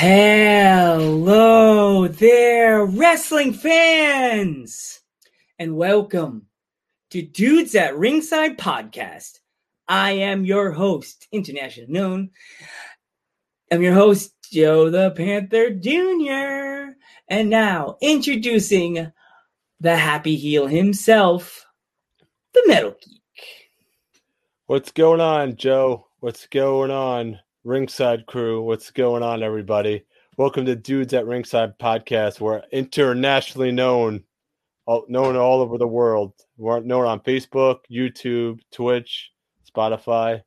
Hello there, wrestling fans, and welcome to Dudes at Ringside Podcast. I am your host, internationally known. I'm your host, Joe the Panther Jr. And now, introducing the happy heel himself, the Metal Geek. What's going on, Joe? What's going on, Ringside crew? What's going on, everybody? Welcome to Dudes at Ringside podcast. We're internationally known, all, known all over the world. We're known on Facebook, YouTube, Twitch, Spotify.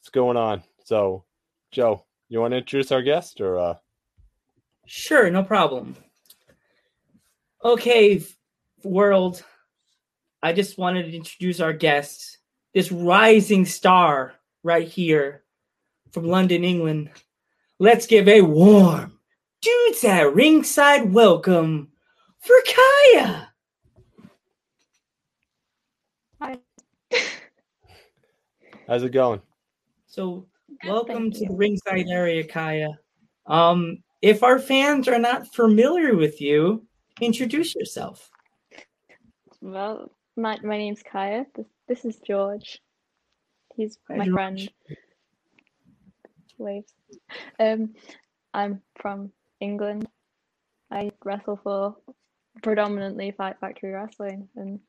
What's going on? So, Joe, you want to introduce our guest or? uh Sure, no problem. Okay, world. I just wanted to introduce our guest, this rising star right here from London, England. Let's give a warm dudes at ringside welcome for Kaya. Hi. How's it going? So, welcome thank to the ringside area, Kaya. Um, if our fans are not familiar with you, introduce yourself. Well, my my name's Kaya. This, this is George. He's Hi, my George. friend. Waves. Um, I'm from England. I wrestle for predominantly Fight Factory Wrestling, and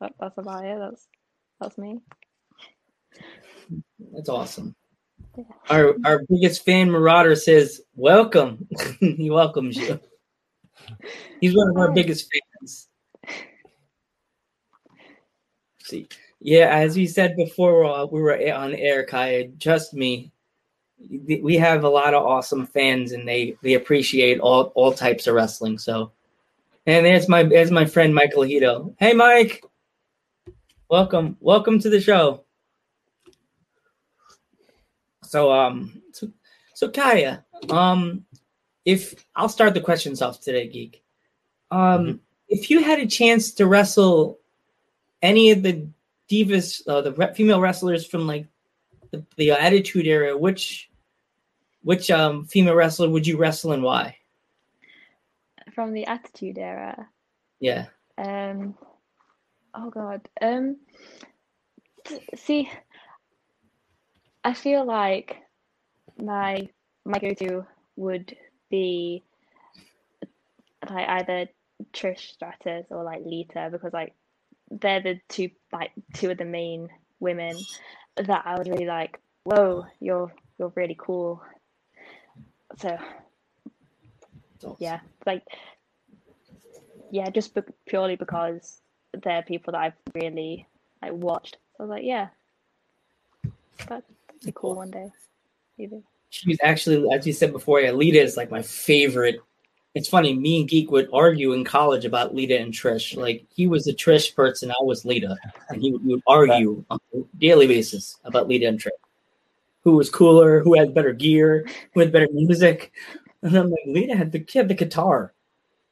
that, that's about it. That's that's me. That's awesome. Yeah. Our our biggest fan Marauder says, "Welcome." he welcomes you. He's one of our biggest fans. See, yeah, as we said before, we were on air, Kaya. Trust me, we have a lot of awesome fans, and they they appreciate all all types of wrestling. So, and there's my there's my friend Michael Hito. Hey, Mike. Welcome, welcome to the show. So um so, so Kaya, um if I'll start the questions off today, Geek. Um Mhm. if you had a chance to wrestle any of the divas, uh, the female wrestlers from like the, the Attitude Era, which which um female wrestler would you wrestle and why? From the Attitude Era. Yeah. Um, oh God. Um, see, I feel like my my go-to would be like either Trish Stratus or like Lita because like they're the two like two of the main women that I would really like. Whoa, you're you're really cool. So yeah, like yeah, just be- purely because they're people that I've really like watched. So I was like, yeah, that- that'd be cool one day, maybe. She was actually, as you said before, Alita is like my favorite. It's funny, me and Geek would argue in college about Lita and Trish. Like he was a Trish person, I was Lita, and he would, would argue on a daily basis about Lita and Trish. Who was cooler? Who had better gear? Who had better music? And I'm like, Lita had the kid the guitar.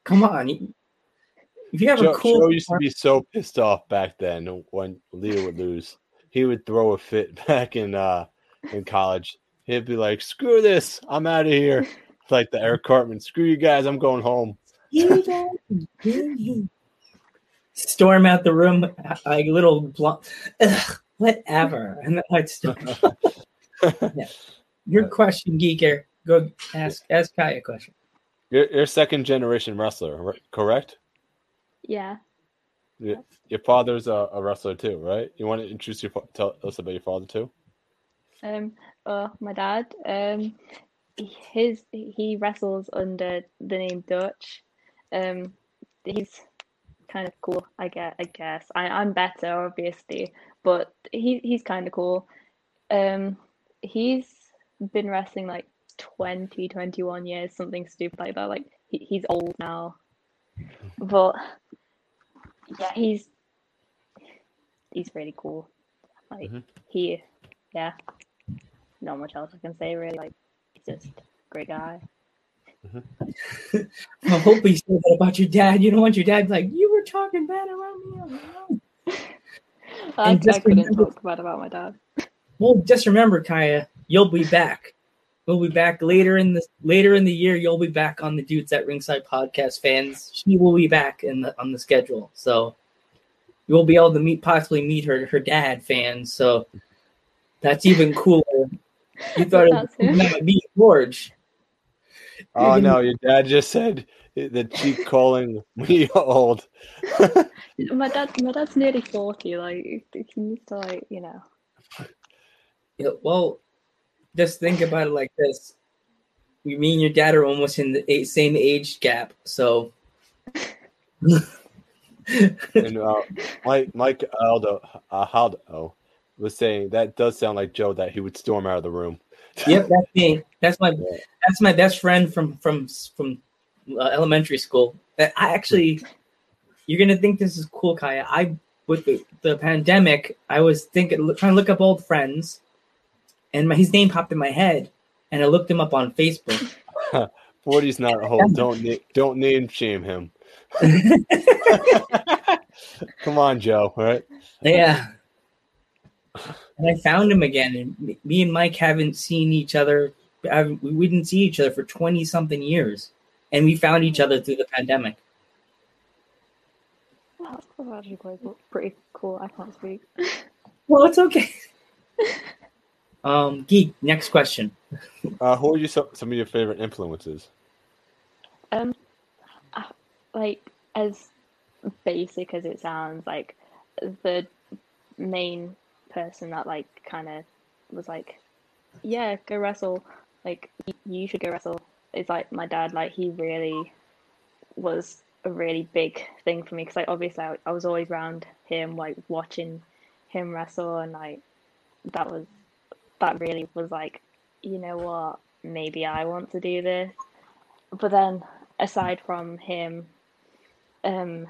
Come on, if you have Joe, a cool, Joe used to be so pissed off back then when Lita would lose. He would throw a fit back in uh in college. He'd be like, "Screw this, I'm out of here." It's like the Eric Cartman, "Screw you guys, I'm going home." storm out the room like little blunt. Ugh, whatever. And then I'd storm. Your question, Geeker. Go ask ask Kai a question. You're, you're a second generation wrestler, correct? Yeah. Your father's a, a wrestler too, right? You want to introduce your fa- tell us about your father too? Um. Uh, my dad. Um. His he wrestles under the name Dutch. Um. He's kind of cool. I get. I guess. I I'm better, obviously, but he he's kind of cool. Um. He's been wrestling like 20, 21 years, something stupid like that. Like he, he's old now, but yeah, he's he's really cool. Like Mhm. he, yeah, not much else I can say really. Like just great guy. Mm-hmm. I hope you say that about your dad. You don't want your dad like you were talking bad around me. I, And just I couldn't remember- talk bad about my dad. Well, just remember, Kaya, you'll be back. We'll be back later in the later in the year. You'll be back on the Dudes at Ringside podcast, fans. She will be back in the on the schedule, so you'll be able to meet possibly meet her her dad, fans. So that's even cooler. You thought it was him. gonna be George. Oh no, your dad just said that she calling me old. My dad, my dad's nearly forty. Like he needs to, like you know. Yeah, well, just think about it like this: you, me and your dad are almost in the same age gap, so And uh, Mike Mike Aldo uh, Aldo was saying that does sound like Joe that he would storm out of the room. yep, that's me. That's my Yeah. that's my best friend from from from uh, elementary school. Uh, I actually, you're gonna think this is cool, Kaya. I with the, the pandemic, I was thinking trying to look up old friends, and my, his name popped in my head, and I looked him up on Facebook. 40's not old. Don't na- don't name shame him. Come on, Joe. All right. Yeah. And I found him again, and me- me and Mike haven't seen each other. I- We didn't see each other for twenty something years, and we found each other through the pandemic. Oh, that's that's actually quite cool. pretty cool. I can't speak. Well, it's okay. um, geek. Next question. Uh, who are you? Some, some of your favorite influences? Um, uh, like as basic as it sounds, like the main person that like kind of was like, yeah, go wrestle. Like you should go wrestle. It's like my dad. Like he really was a really big thing for me because like obviously I, I was always around him, like watching him wrestle, and like that was that really was like, you know what, maybe I want to do this. But then aside from him, um,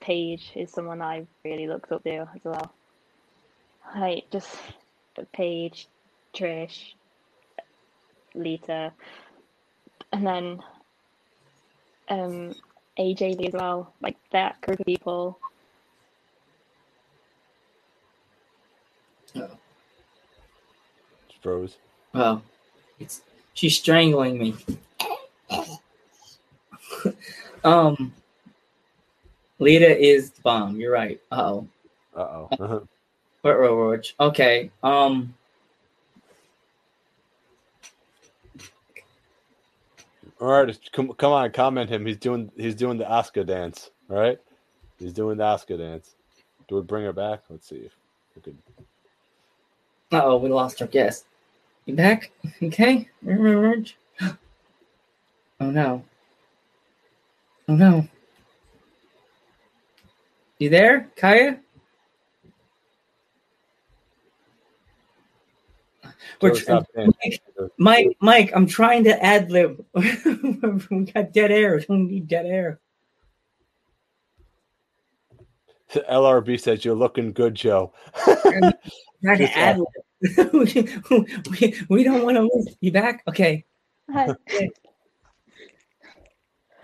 Paige is someone I really looked up to as well. Like just Paige, Trish, Lita, and then um AJ Lee as well. Like that group of people. Just froze. Oh, it's she's strangling me. um, Lita is the bomb. You're right. Uh-oh. Uh oh. Wait, wait. Okay. Um. All right, come come on, comment him. He's doing he's doing the Oscar dance. All right, he's doing the Oscar dance. Do we bring her back? Let's see if we could. Uh oh, we lost our guest. You back? Okay. Oh no. Oh no. You there, Kaya? We're Joe, tr- stop dancing. Mike, Mike, Mike, I'm trying to ad lib. we got dead air. We need dead air. The LRB says you're looking good, Joe. Trying to ad lib. we, we, we don't want to lose. You back? Okay. Hi.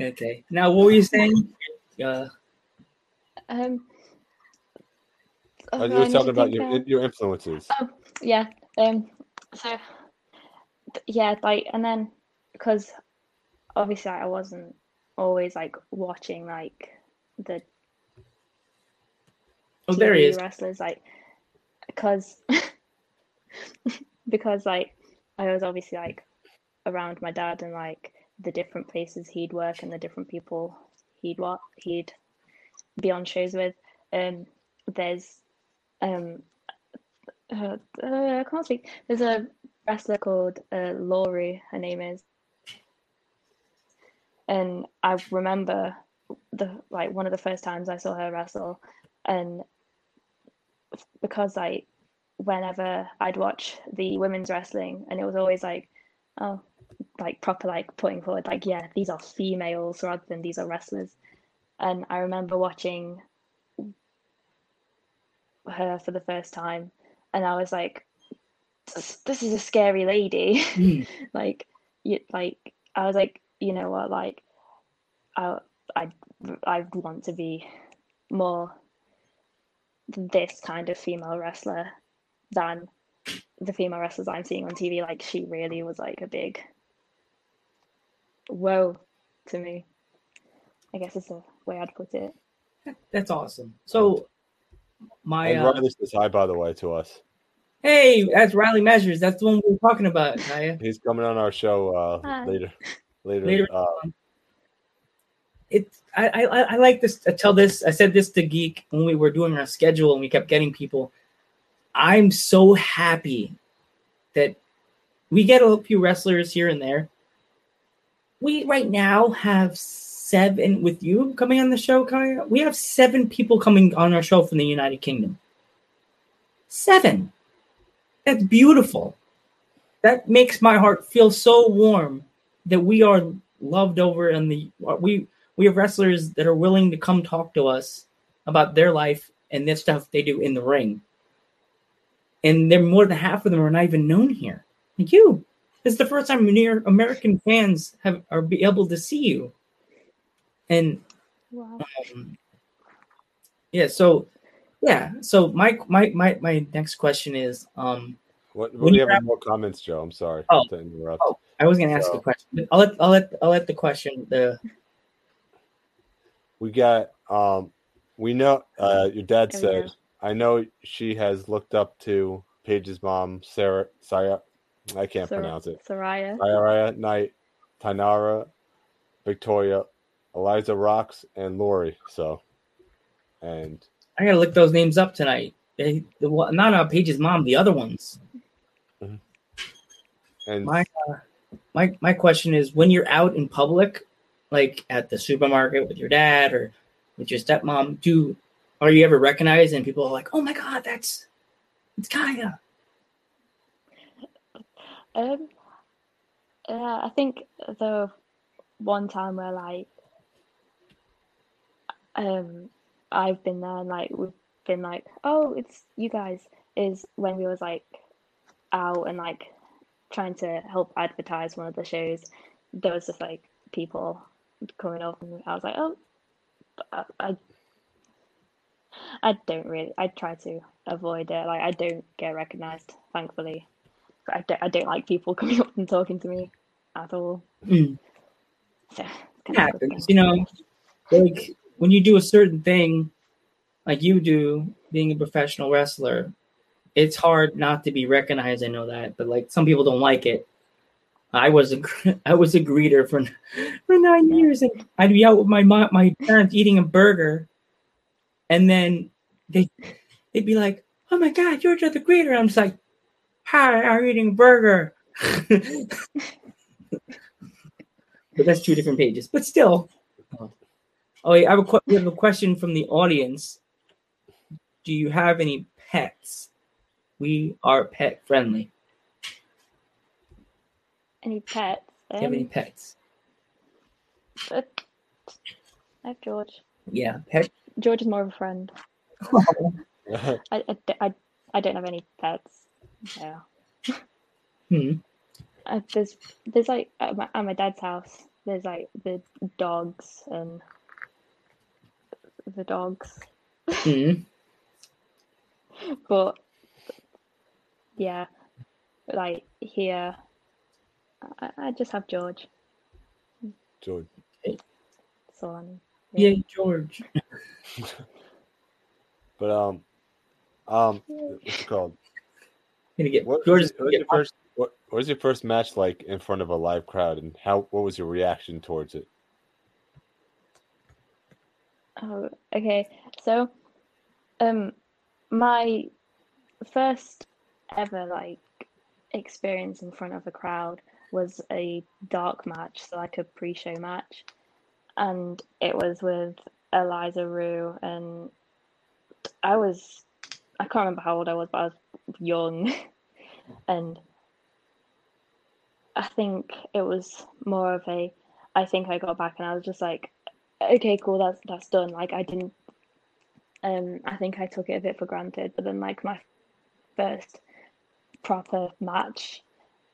Okay. Now, what were you saying? Uh, Um. I oh, was I need to talking about your uh, your influences. Oh, yeah um so yeah like and then because obviously i wasn't always like watching like the oh, there he TV is. wrestlers like because because like i was obviously like around my dad and like the different places he'd work and the different people he'd what he'd be on shows with um there's um uh, uh, I can't speak. There's a wrestler called uh, Laurie, her name is, and I remember the like one of the first times I saw her wrestle, and because like whenever I'd watch the women's wrestling, and it was always like, oh, like proper like putting forward like yeah these are females rather than these are wrestlers, and I remember watching her for the first time and I was like, this, this is a scary lady. Hmm. like, you, like I was like, you know what, like, I, I, I want to be more this kind of female wrestler than the female wrestlers I'm seeing on TV, like she really was like a big whoa to me. I guess it's the way I'd put it. That's awesome. So my and uh, Riley says hi, by the way, to us. hey, that's Riley Measures. That's the one we were talking about, Kaya. He's coming on our show uh, later. Later. Later. Uh, It's I, I I like this. I tell this. I said this to Geek when we were doing our schedule and we kept getting people. I'm so happy that we get a few wrestlers here and there. We right now have seven with you coming on the show, Kaya. We have seven people coming on our show from the United Kingdom. Seven. That's beautiful. That makes my heart feel so warm that we are loved over in the we we have wrestlers that are willing to come talk to us about their life and this stuff they do in the ring. And they're more than half of them are not even known here. Like you. It's the first time near American fans have are be able to see you. And Wow. um, yeah, so yeah, so my my my my next question is um what, When we you have wrap- more comments, Joe. I'm sorry Oh. to interrupt. Oh. I was gonna ask So- a question, but I'll let I'll let I'll let the question the We got um we know uh your dad said I know she has looked up to Paige's mom, Sarah Sarah I can't Sar- pronounce it. Saraya. Sarah Knight, Tanara, Victoria, Eliza Rocks, and Lori. So and I gotta look those names up tonight. They, the not uh, Paige's mom, the other ones. and My uh, my my question is when you're out in public, like at the supermarket with your dad or with your stepmom, do are you ever recognized and people are like, oh my god, that's it's Kaya. Um, yeah, I think the one time where like, um, I've been there and like we've been like, oh, it's you guys, is when we was like out and like trying to help advertise one of the shows. There was just like people coming up and I was like, oh, I, I, I don't really. I try to avoid it. Like I don't get recognized, thankfully. But I don't, I don't like people coming up and talking to me at all. Mm, So it it's of happens, you know. Like when you do a certain thing, like you do, being a professional wrestler, it's hard not to be recognized. I know that, but like some people don't like it. I was a I was a greeter for for nine years, and I'd be out with my mom, my parents eating a burger, and then they they'd be like, "Oh my God, you're the greeter!" I'm just like, "Hi, I'm eating a burger." but that's two different pages. But still, oh, yeah, I have a, que- we have a question from the audience. Do you have any pets? We are pet friendly. Any pets? Do you have any pets? but I have George. Yeah, pet. George is more of a friend. I, I, I, I don't have any pets. Yeah. Hmm. Uh, there's there's like at my, at my dad's house. There's like the dogs and the dogs, Hmm. but yeah, like here, I, I just have George. George. That's all I need. Yay, George. But um um what's it called? Gonna get What George. was, your- what your first what, what was your first match like in front of a live crowd and how what was your reaction towards it? Oh, okay. So, um, my first ever like experience in front of a crowd was a dark match, so like a pre-show match, and it was with Eliza Rue, and I was I can't remember how old I was, but I was young, and I think it was more of a I think I got back and I was just like okay, cool, that's that's done. Like I didn't um I think I took it a bit for granted, but then like my first proper match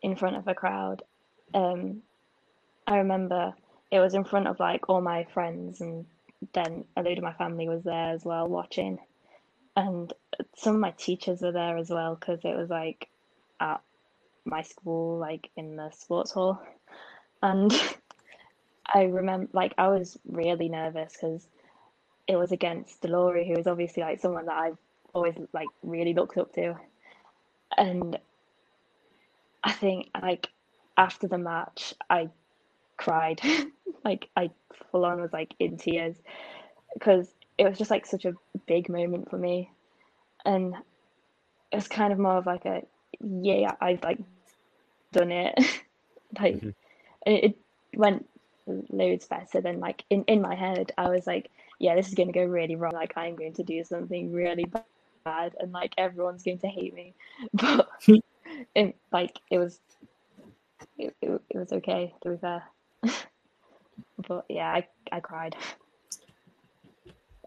in front of a crowd, um I remember it was in front of like all my friends and then a load of my family was there as well watching. And some of my teachers were there as well because it was like at my school, like in the sports hall, and I remember like I was really nervous because it was against Delory, who is obviously like someone that I've always like really looked up to, and I think like after the match I cried, like I full on was like in tears because it was just like such a big moment for me, and it was kind of more of like a yeah I've like done it, like mm-hmm. it, it went loads better than like in in my head. I was like yeah this is going to go really wrong. Like I'm going to do something really bad and like everyone's going to hate me. But it like it was it, it, it was okay to be fair. But yeah I, I cried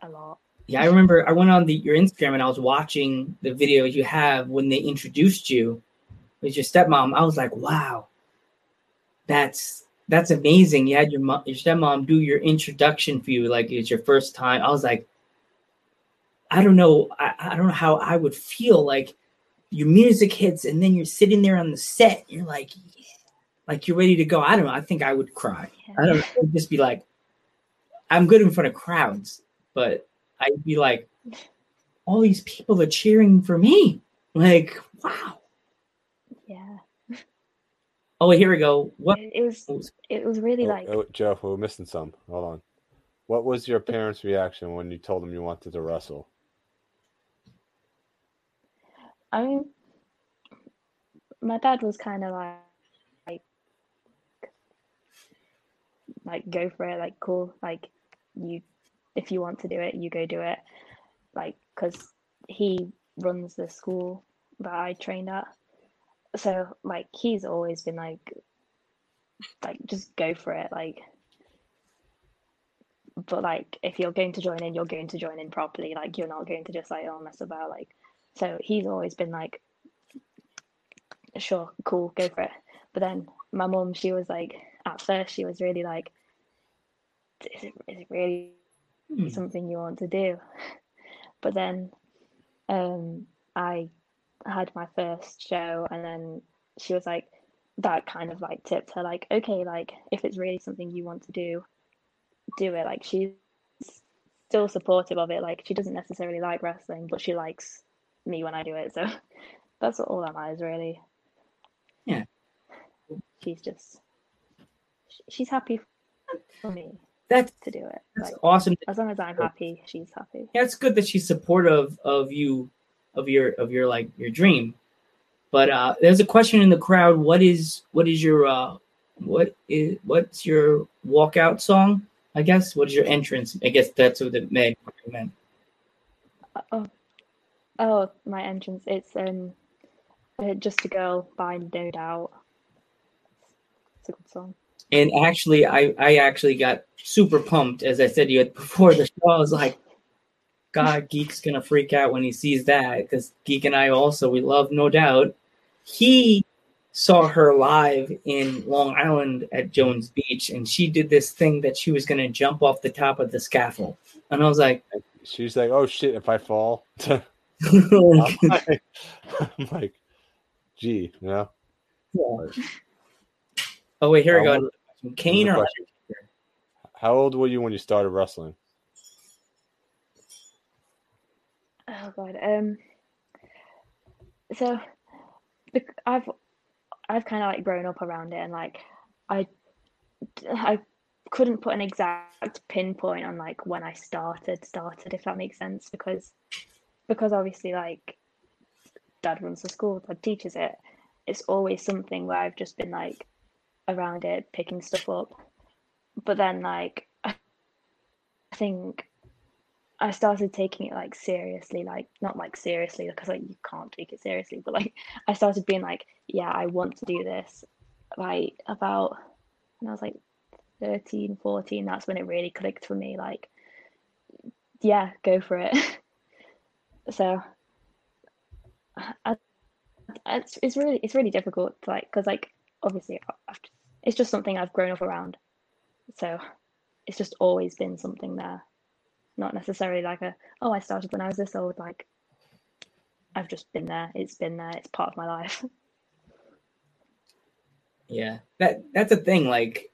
a lot. Yeah i remember i went on the your instagram and i was watching the videos you have when they introduced you with your stepmom. I was like wow that's that's amazing. You had your mom your stepmom do your introduction for you like it's your first time. I was like i don't know I, I don't know how i would feel like your music hits and then you're sitting there on the set you're like yeah. like you're ready to go. I don't know i think i would cry. I don't know I'd just be like i'm good in front of crowds but i'd be like all these people are cheering for me. Like wow. Yeah oh here we go. What it was it was really oh, like oh, jeff we're missing some. Hold on. What was your parents reaction when you told them you wanted to wrestle? I mean, my dad was kind of like, like, like, go for it, like, cool, like, you, if you want to do it, you go do it, like, because he runs the school that I trained at, so like, he's always been like, like, just go for it, like. But like, if you're going to join in, you're going to join in properly. Like, you're not going to just like, oh, mess about. Like, so he's always been like, sure, cool, go for it. But then my mum, she was like, at first, she was really like, is it, is it really mm. something you want to do? But then um, I had my first show, and then she was like, that kind of like tipped her, like, okay, like, if it's really something you want to do, do it. Like, she's still supportive of it. Like, she doesn't necessarily like wrestling, but she likes me when I do it. So that's all that matters, really. Yeah. She's just, she's happy for me. That's to do it. That's like, awesome. As long as I'm happy, she's happy. Yeah, it's good that she's supportive of you, of your, of your like your dream. But uh, there's a question in the crowd. What is, what is your, uh, what is, what's your walkout song? I guess. What is your entrance? I guess that's what it meant. Uh, oh, Oh, my entrance. It's um, uh, just a girl by No Doubt. It's a good song. And actually, I I actually got super pumped as I said to you before the show. I was like, God, Geek's gonna freak out when he sees that because Geek and I also we love No Doubt. He saw her live in Long Island at Jones Beach, and she did this thing that she was gonna jump off the top of the scaffold, and I was like, she's like, "Oh shit, if I fall." I'm, like, I'm like, gee, you know. Yeah. Oh wait, here we go. Kane or how old were you when you started wrestling? Oh god. Um. So, I've I've kind of like grown up around it, and like I I couldn't put an exact pinpoint on like when I started started if that makes sense because because obviously like dad runs the school, dad teaches it. It's always something where I've just been like around it, picking stuff up. But then like I think I started taking it like seriously, like not like seriously because like you can't take it seriously, but like I started being like, yeah, I want to do this. Like about when I was like 13, 14, that's when it really clicked for me. Like, yeah, go for it. so I, it's it's really it's really difficult to like because like obviously I've, it's just something I've grown up around, so it's just always been something there, not necessarily like a oh I started when I was this old like I've just been there. It's been there. It's part of my life. Yeah, that that's a thing. Like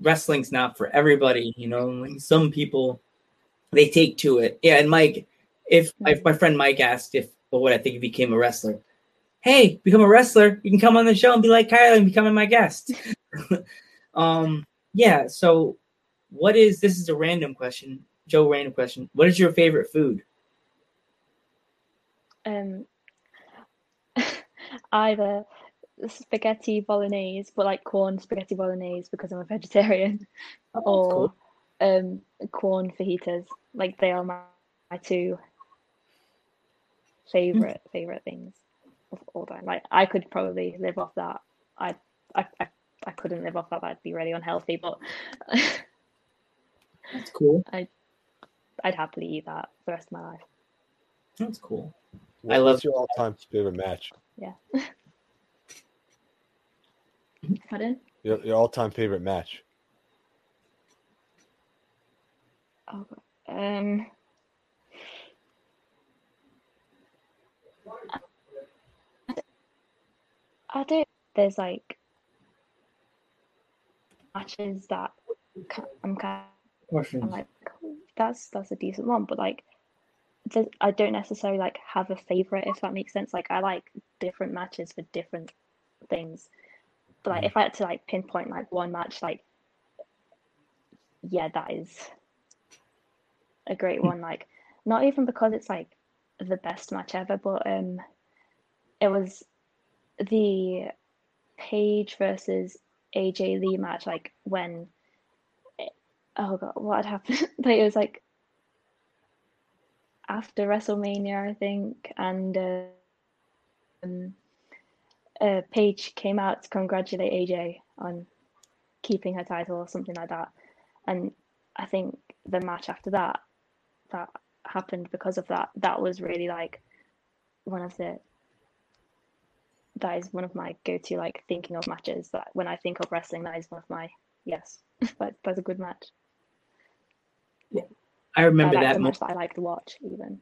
wrestling's not for everybody, you know. Like some people they take to it. Yeah, and Mike, if if my friend Mike asked if what would I think if he became a wrestler, hey, become a wrestler, you can come on the show and be like Kylie and becoming my guest. um, yeah. So, what is this? Is a random question, Joe. Random question. What is your favorite food? Um, either spaghetti bolognese, but like Quorn spaghetti bolognese because I'm a vegetarian, Oh, or cool. um Quorn fajitas. Like they are my, my two favorite favorite things of all time. Like I could probably live off that. I I I, I couldn't live off that. That'd be really unhealthy. But That's cool. I, I'd happily eat that for the rest of my life. That's cool. What- I love- your all-time favorite match? Yeah. Pardon? Your, your all-time favorite match? Oh, um. I don't. There's like matches that I'm kind Questions. like "Oh, that's that's a decent one, but like I don't necessarily like have a favorite if that makes sense. Like I like different matches for different things, but like Mhm. if I had to like pinpoint like one match, like yeah, that is a great one. Like not even because it's like the best match ever, but um, it was the Paige versus AJ Lee match. Like when, oh god, what had happened? like it was like after WrestleMania, I think, and uh, um, uh, Paige came out to congratulate AJ on keeping her title or something like that. And I think the match after that, that happened because of that. That was really like one of the that is one of my go-to like thinking of matches that when I think of wrestling, that is one of my yes, that, that's a good match. I remember I like that. the mo- match that I like to watch even.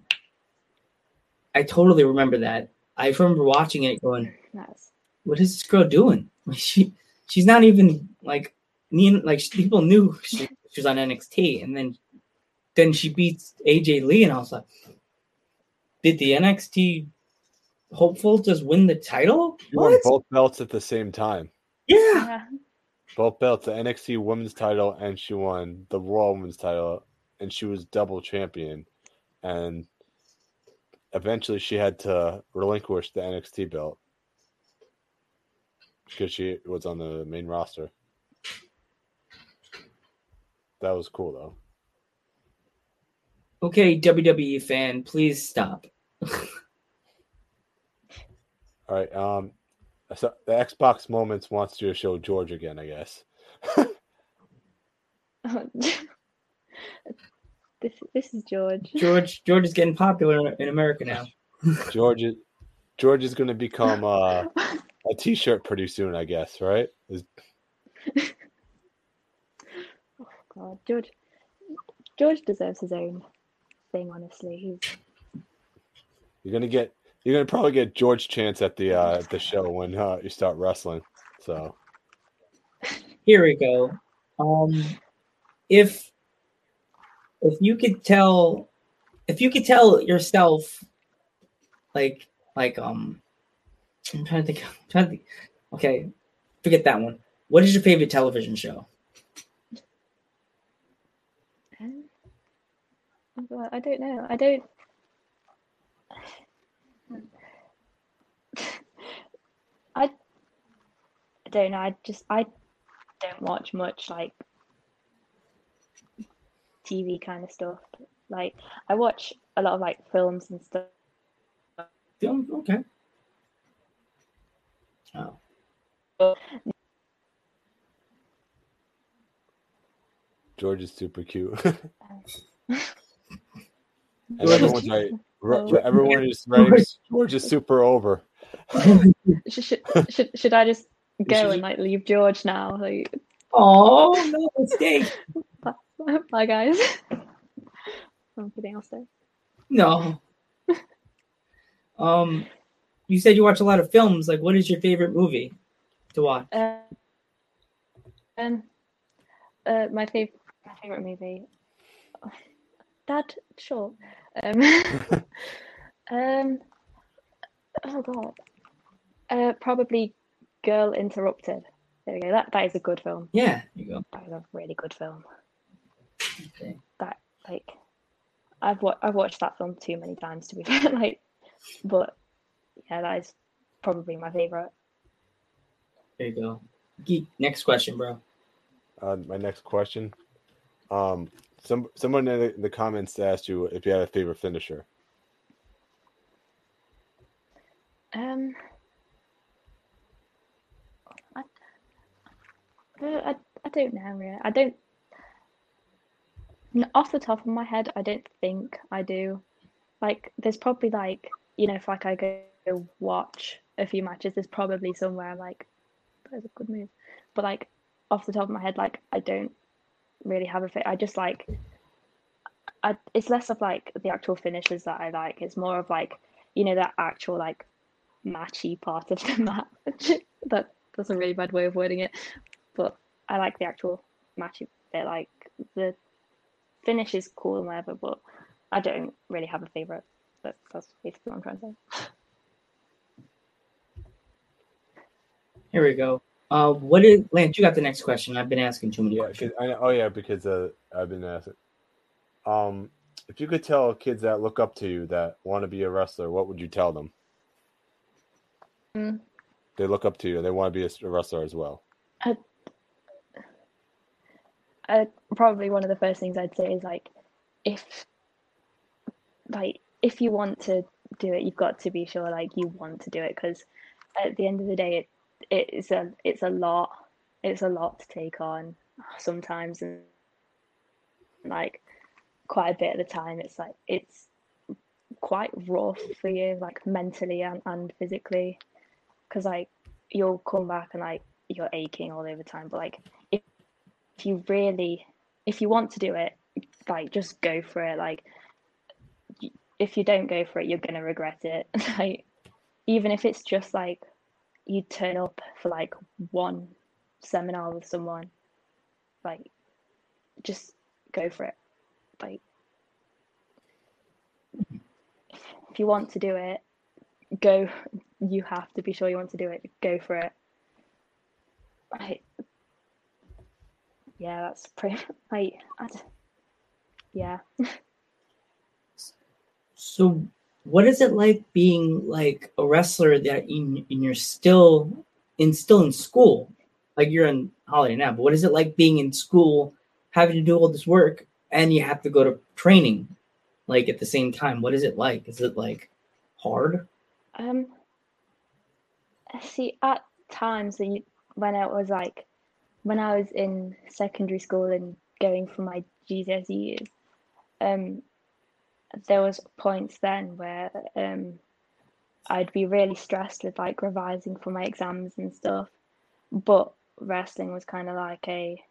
I totally remember that. I remember watching it, going, That's "What is this girl doing? She she's not even like me. Like people knew she, she was on NXT, and then then she beats AJ Lee, and I was like, did the NXT hopeful just win the title? You won both belts at the same time. Yeah. yeah. Both belts, the NXT Women's title, and she won the Raw Women's title, and she was double champion. And eventually, she had to relinquish the NXT belt because she was on the main roster. That was cool, though. Okay, WWE fan, please stop. All right. Um, so the Xbox Moments wants you to show George again, I guess. this this is George. George George is getting popular in America now. George is George is going to become uh, a T-shirt pretty soon, I guess. Right? Is- Oh God, George. George deserves his own thing. Honestly, he's You're gonna get you're gonna probably get George chance at the uh, at the show when uh, you start wrestling. So Here we go. Um, if if you could tell, if you could tell yourself, like like um, I'm trying to think. I'm trying to think. Okay, forget that one. What is your favorite television show? Um, I don't know. I don't. I, I don't know. I just I don't watch much like TV kind of stuff. Like I watch a lot of like films and stuff. Film? Okay. Oh, George is super cute, and is- everyone's right. Oh. Everyone is right. George is super over. Should, should, should, should I just go should and like leave George now? Like, oh no mistake. bye guys. I'm kidding. I'll stay. No. Um, you said you watch a lot of films. Like, what is your favorite movie? to watch? Uh, um, uh, my favorite, my favorite movie. Dad, sure. Um, um, oh god. Uh, probably Girl Interrupted. There we go. That that is a good film. Yeah, there you go. That is a really good film. Okay. That like, I've wa- I've watched that film too many times to be fair. like, but yeah, that is probably my favorite. There you go. Geek. Next question, bro. Uh, my next question. Um, some someone in the, the comments asked you if you had a favorite finisher. Um, I, I, I don't know really. I don't. Off the top of my head, I don't think I do. Like, there's probably like you know, if like I go watch a few matches, there's probably somewhere I'm like, that's a good move. But like off the top of my head, like I don't really have a fit. I just like. I, it's less of like the actual finishes that I like. It's more of like, you know, that actual like matchy part of the match. that that's a really bad way of wording it, but I like the actual matchy bit. Like the finish is cool and whatever, but I don't really have a favorite. But that's basically what I'm trying to say. Here we go. Uh, what is Lance? You got the next question. I've been asking too many Yeah, questions. 'cause I know, oh yeah, because uh, I've been asking. Um, if you could tell kids that look up to you that want to be a wrestler, what would you tell them? Mm. They look up to you. They want to be a wrestler as well. Uh, probably one of the first things I'd say is like, if, like, if you want to do it, you've got to be sure like you want to do it because at the end of the day, it it is a it's a lot, it's a lot to take on sometimes, and like quite a bit of the time, it's like it's quite rough for you, like mentally and, and physically, because like you'll come back and like you're aching all over time, but like if you really if you want to do it like just go for it. Like if you don't go for it you're gonna regret it. Like even if it's just like you turn up for like one seminar with someone like just go for it. Like if you want to do it go. You have to be sure you want to do it. Go for it. Like yeah, that's pretty. Like, I d- yeah. So, what is it like being like a wrestler that in and you're still in still in school? Like you're in holiday now, but what is it like being in school, having to do all this work, and you have to go to training, like at the same time? What is it like? Is it like hard? Um, I see, at times when I was like, when I was in secondary school and going for my GCSE years, um, there was points then where um, I'd be really stressed with like revising for my exams and stuff, but wrestling was kind of like a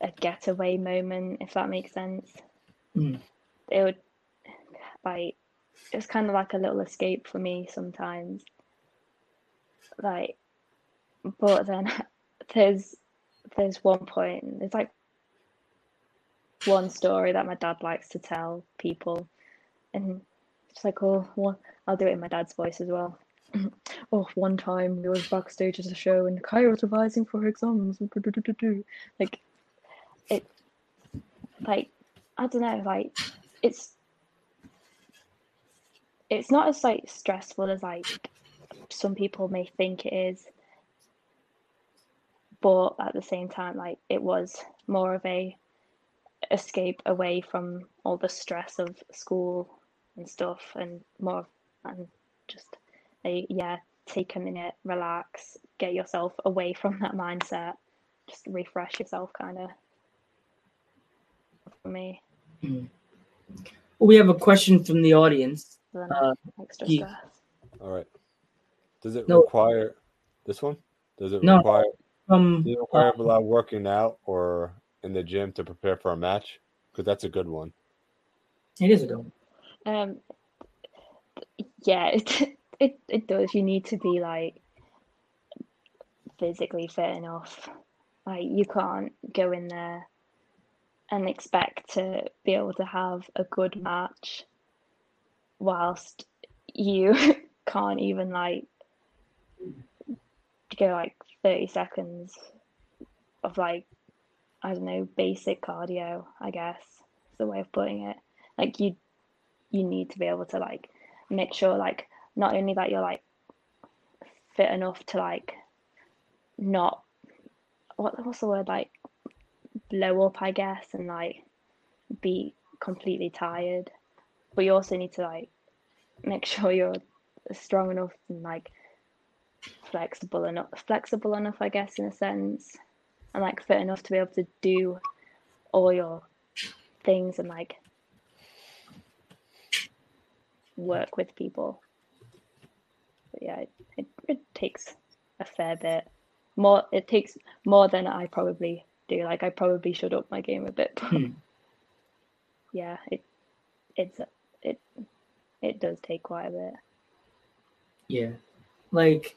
a getaway moment, if that makes sense. Mm. It would like it was kind of like a little escape for me sometimes. Like, but then there's there's one point there's like one story that my dad likes to tell people, and it's like oh one I'll do it in my dad's voice as well. oh, one time we was backstage at a show and Kaya was revising for her exams. Like it, like I don't know, like it's it's not as like stressful as like some people may think it is but at the same time like it was more of a escape away from all the stress of school and stuff and more and just a yeah take a minute relax get yourself away from that mindset just refresh yourself kind of for me We have a question from the audience. Uh, extra ye- stress All right. Does it No. require this one? Does it No. require From does it require a lot of working out or in the gym to prepare for a match? Because that's a good one. it is a good one. Um, yeah, it, it it does. You need to be like, physically fit enough. Like you can't go in there and expect to be able to have a good match whilst you can't even like go like 30 seconds of like I don't know basic cardio I guess is the way of putting it. Like you you need to be able to like make sure like not only that you're like fit enough to like not what what's the word like blow up I guess and like be completely tired but you also need to like make sure you're strong enough and like flexible enough flexible enough I guess in a sense and like fit enough to be able to do all your things and like work with people but yeah it, it, it takes a fair bit more it takes more than I probably do like I probably should up my game a bit but Hmm. yeah it it's it it does take quite a bit Yeah. Like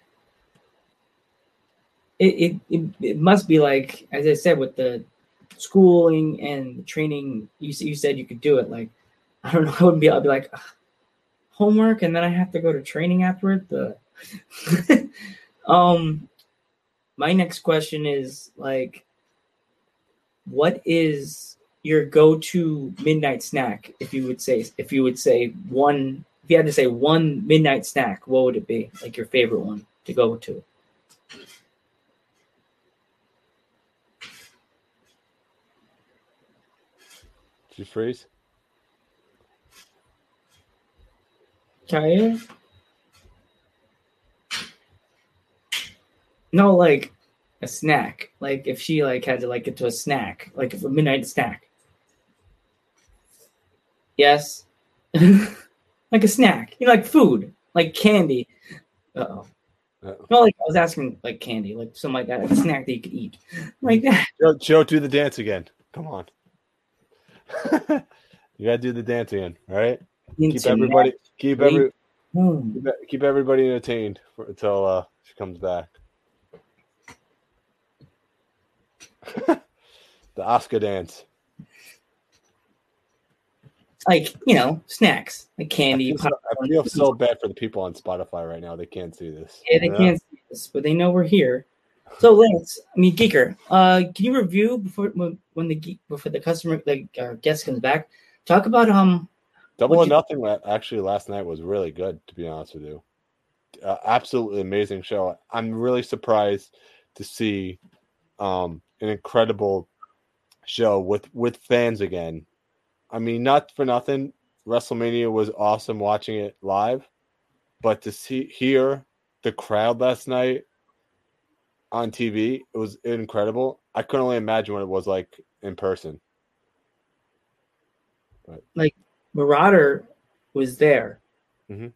it, it, it, must be like as I said with the schooling and training you you said you could do it like I don't know I wouldn't be I'd be like "Ugh, homework and then I have to go to training afterward? The um my next question is like what is your go-to midnight snack if you would say if you would say one if you had to say one midnight snack what would it be? Like your favorite one to go to you freeze? Kaya? no like a snack. Like if she like had to like get to a snack. Like a midnight snack. Yes? Like a snack. You know like food. Like candy. Uh-oh. no like i was asking like candy. Like something like that. Like a snack that you could eat. Like that. Joe, Joe, do the dance again. Come on. you gotta do the dance again, all right? Keep everybody keep every Hmm. keep keep everybody entertained for, until uh, she comes back. the Oscar dance. like you know snacks like I candy feel, so, I feel so bad for the people on Spotify right now. They can't see this. Yeah, they you know? can't see this, but they know we're here. So Lance, I mean Geeker, uh, can you review before when, the geek before the customer like our guest comes back? Talk about um Double or What'd you- Nothing actually last night was really good, to be honest with you. Uh, absolutely amazing show. I'm really surprised to see um, an incredible show with with fans again. I mean, not for nothing, WrestleMania was awesome watching it live, but to see hear the crowd last night on TV, it was incredible. I couldn't only imagine what it was like in person. Like Marauder was there. Mhm.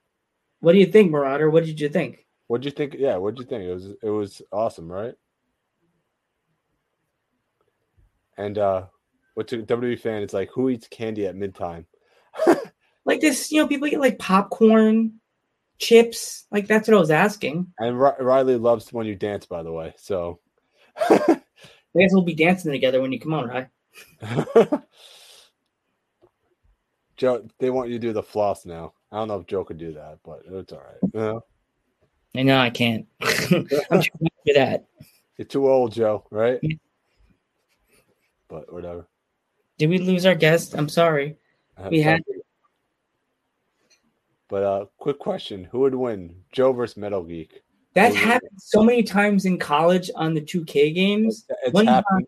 What do you think, Marauder? What did you think? What'd you think? Yeah, what'd you think? It was it was awesome, right? And uh what's a WWE fan? It's like who eats candy at midtime? Like this, you know, people get like popcorn, chips. Like that's what I was asking. And Ri- Riley loves when you dance, by the way. So I guess we'll be dancing together when you come on, right? Joe, they want you to do the floss now. I don't know if Joe could do that, but it's all right. You know? I know I can't. I'm too for that. You're too old, Joe, right? Yeah. But whatever. Did we lose our guest? I'm sorry. We had- something. But uh quick question. Who would win? Joe versus Metal Geek. That happened so many times in college on the 2K games. It's One happened.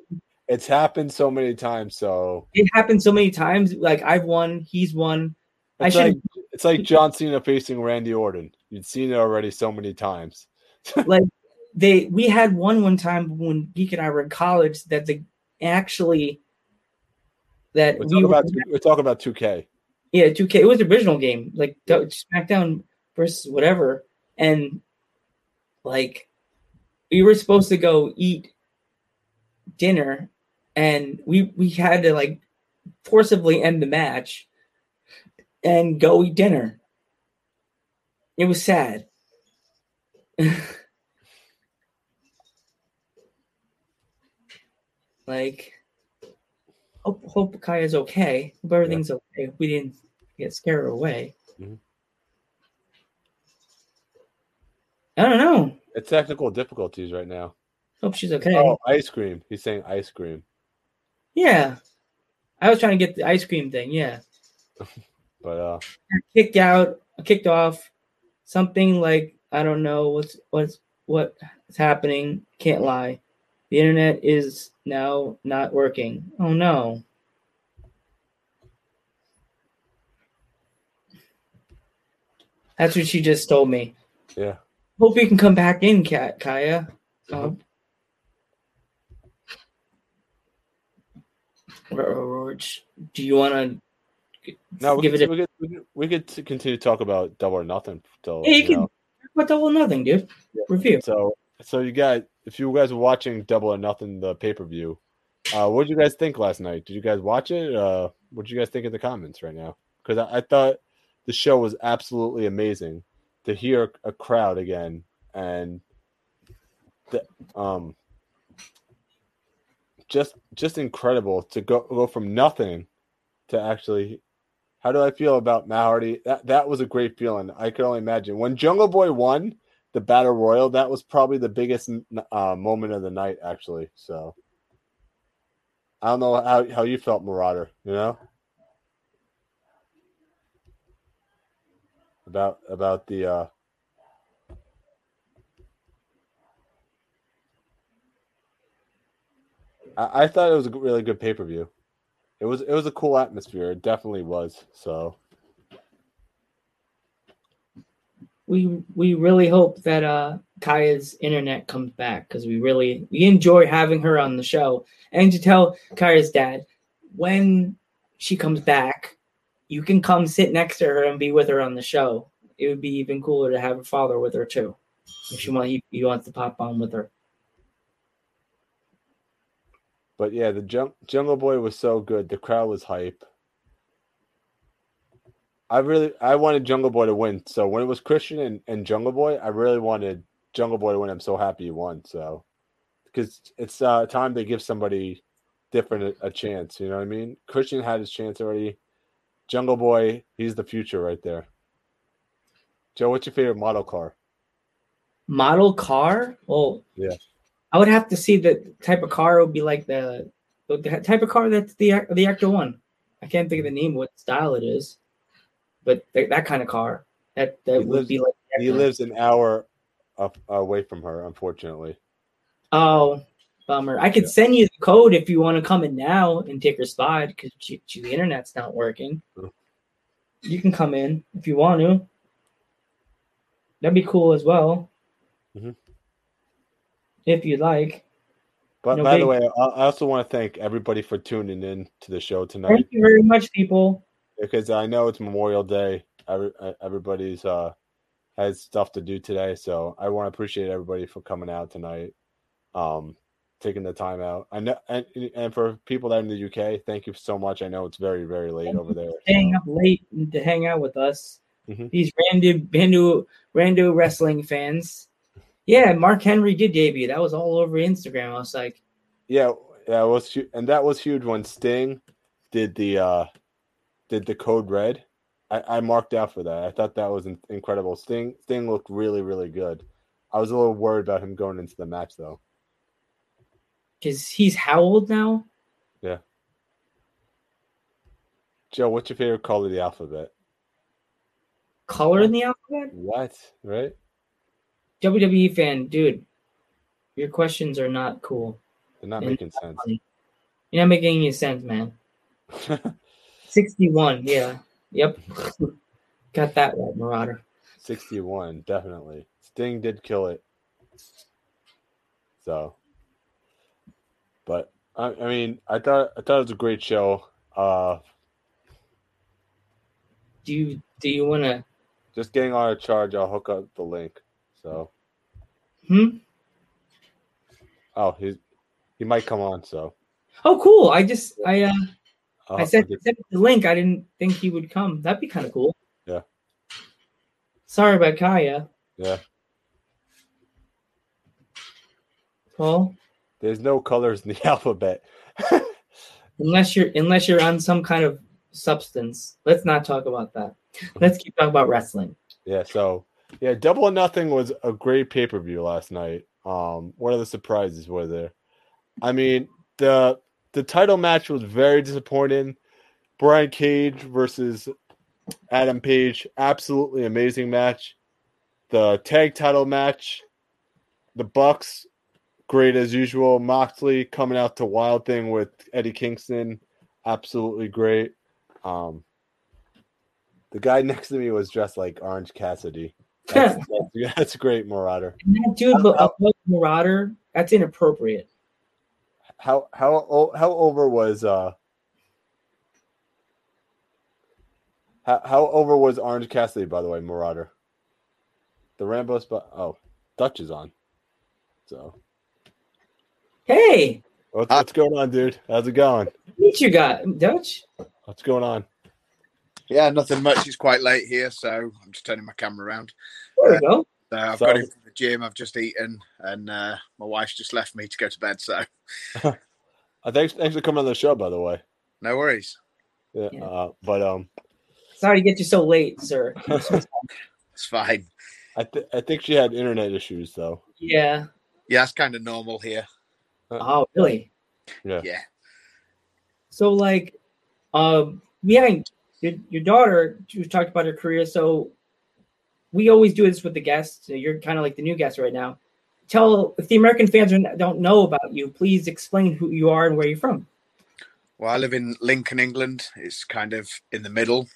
It's happened so many times. So It happened so many times. Like I've won, he's won. I it's should like it's like John Cena facing Randy Orton. You'd seen it already so many times. Like they we had one one time when Geek and I were in college that the actually that We're we talking were, about we're talking about 2K. Yeah 2K it was the original game like SmackDown versus whatever and like we were supposed to go eat dinner and we we had to like forcibly end the match and go eat dinner. It was sad. Like, hope hope Kaya's okay. Hope everything's okay. We didn't get scared away. Mhm. I don't know. It's technical difficulties right now. Hope she's okay. Oh, ice cream. He's saying ice cream. Yeah. I was trying to get the ice cream thing. Yeah. But uh Kicked out, kicked off. Something like I don't know what's what's what's happening. Can't lie. The internet is now not working. Oh no. That's what she just told me. yeah. Hope you can come back in, Kat Kaya. Mhm. Um, do you want to No, we give could, a we could, we could we could continue to talk about double or nothing till Yeah, you you can know. what double or nothing, dude? Review. So so you guys if you guys were watching Double or Nothing the pay per view, uh what did you guys think last night? Did you guys watch it? Uh what did you guys think in the comments right now? Because I, I thought the show was absolutely amazing to hear a crowd again and the um just just incredible to go go from nothing to actually how do I feel about Matt Hardy? That that was a great feeling. I could only imagine when Jungle Boy won the Battle Royal. That was probably the biggest uh, moment of the night, actually. So I don't know how how you felt, Marauder. You know about about the. uh I, I thought it was a really good pay per view. It was it was a cool atmosphere. It definitely was. So we we really hope that uh Kaya's internet comes back because we really we enjoy having her on the show and to tell Kaya's dad when she comes back you can come sit next to her and be with her on the show it would be even cooler to have her father with her too if she want he, he wants to pop on with her But yeah, the jung- Jungle Boy was so good. The crowd was hype. I really I wanted Jungle Boy to win. So when it was Christian and, and Jungle Boy, I really wanted Jungle Boy to win. I'm so happy he won. So because it's uh, time to give somebody different a, a chance. You know what I mean? Christian had his chance already. Jungle Boy, he's the future right there. Joe, what's your favorite model car? model car well Yeah. I would have to see the type of car would be like the the type of car that the the actor won. I can't think of the name, what style it is, but th- that kind of car that that He would lives- be like. He lives an hour up, away from her, unfortunately. Oh, bummer! I could send you the code if you want to come in now and take her spot because the internet's not working. You can come in if you want to. That'd be cool as well. Mhm. If you'd like. But No by the way, I also want to thank everybody for tuning in to the show tonight Thank you very much, people. because I know it's Memorial Day. Every, everybody's uh, has stuff to do today, so I want to appreciate everybody for coming out tonight, um, taking the time out. I know, and, and for people that are in the UK, thank you so much. I know it's very very late Thank over there. Staying so- up late to hang out with us. Mhm. These random, random, random wrestling fans. Yeah, Mark Henry did debut. That was all over Instagram. I was like, Yeah, yeah, it was and that was huge when Sting did the uh did the code red. I, I marked out for that. I thought that was in- incredible. Sting Sting looked really really good. I was a little worried about him going into the match though. Because he's how old now? Yeah. Joe, what's your favorite color of the alphabet? Color in the alphabet? What? Right? WWE fan, dude. Your questions are not cool. They're not And- making sense. You're not making any sense, man. 61, yeah. Yep. Got that right, Marauder. 61, definitely. Sting did kill it. So, but I, I mean, I thought I thought it was a great show. Uh, Do you do you wanna just getting on a charge, I'll hook up the link. So, hmm? oh, he's he might come on. So, Oh cool. I just I uh I'll- I sent, I'll sent the link. I didn't think he would come. That'd be kind of cool. Yeah. Sorry about Kaya. yeah. Paul. There's no colors in the alphabet. unless you're unless you're on some kind of substance. Let's not talk about that. Let's keep talking about wrestling. Yeah, so yeah, double or nothing was a great pay per view last night. Um, one of the surprises were there. I mean, the the title match was very disappointing. Brian Cage versus Adam Page, absolutely amazing match. The tag title match, the Bucks, great as usual. Moxley coming out to Wild Thing with Eddie Kingston, absolutely great. Um, the guy next to me was dressed like Orange Cassidy. That's, that's, that's great, Marauder. That dude, above Marauder, that's inappropriate. How how how over was uh how how over was Orange Cassidy by the way, Marauder? The Rambo spot. Oh, Dutch is on. So Hey, what's, what's going on, dude? How's it going? what you got, Dutch? What's going on? Yeah, nothing much. It's quite late here, so I'm just turning my camera around. There we go. So I've So- got in from the gym. I've just eaten, and uh, my wife's just left me to go to bed. So Uh, thanks thanks for coming on the show, by the way. no worries. Yeah, Yeah. Uh, but um, Sorry to get you so late, sir. It's fine. I th- I think she had internet issues though. yeah. Yeah, it's kind of normal here. Oh, really? Yeah. Yeah. So, like, um, we haven't. Your, your daughter, you talked about her career. So, we always do this with the guests. So you're kind of like the new guest right now. Tell if the American fans don't know about you, please explain who you are and where you're from. Well, I live in Lincoln, England. It's kind of in the middle.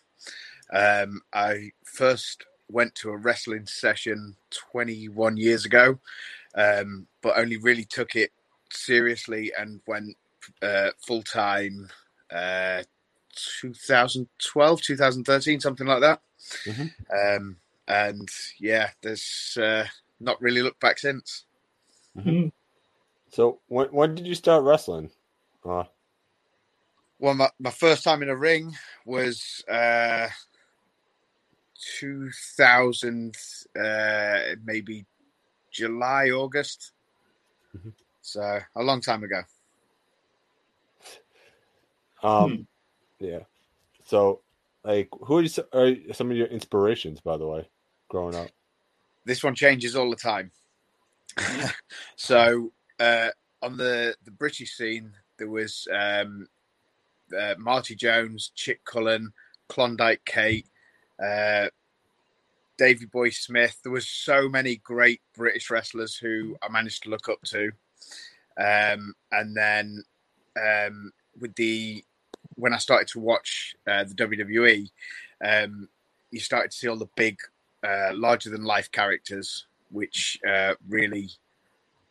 Um, I first went to a wrestling session 21 years ago, um, but only really took it seriously and went uh, full time uh, 2012, 2013, something like that. Mhm. Um, and yeah, there's uh, not really looked back since. Mhm. So when when did you start wrestling? Uh, Well, my, my first time in a ring was uh, 2000, uh, maybe July, August. Mhm. So a long time ago. um, yeah. So like, who are, you, are some of your inspirations, by the way, growing up? This one changes all the time. so uh, on the, the British scene, there was um, uh, Marty Jones, Chic Cullen, Klondike Kate, uh, Davy Boy Smith. There was so many great British wrestlers who I managed to look up to. Um, and then um, with the when I started to watch uh, the WWE, um, you started to see all the big, uh, larger than life characters, which uh, really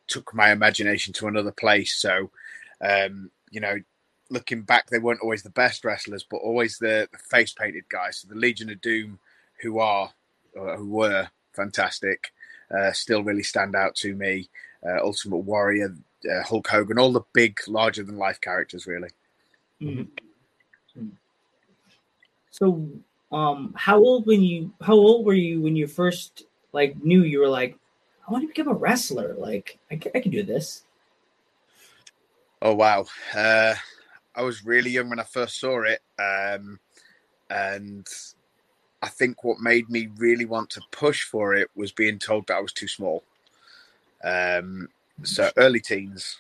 took my imagination to another place. So, um, you know, looking back, they weren't always the best wrestlers, but always the, the face painted guys. So the Legion of Doom, who are uh, who were fantastic, uh, still really stand out to me. Uh, Ultimate Warrior, uh, Hulk Hogan, all the big, larger than life characters, really. Mhm. Mhm. So, um, how old when you how old were you when you first like knew you were like, I want to become a wrestler. Like, I can, I can do this. Oh wow! Uh, I was really young when I first saw it, um, and I think what made me really want to push for it was being told that I was too small. Um, so early teens.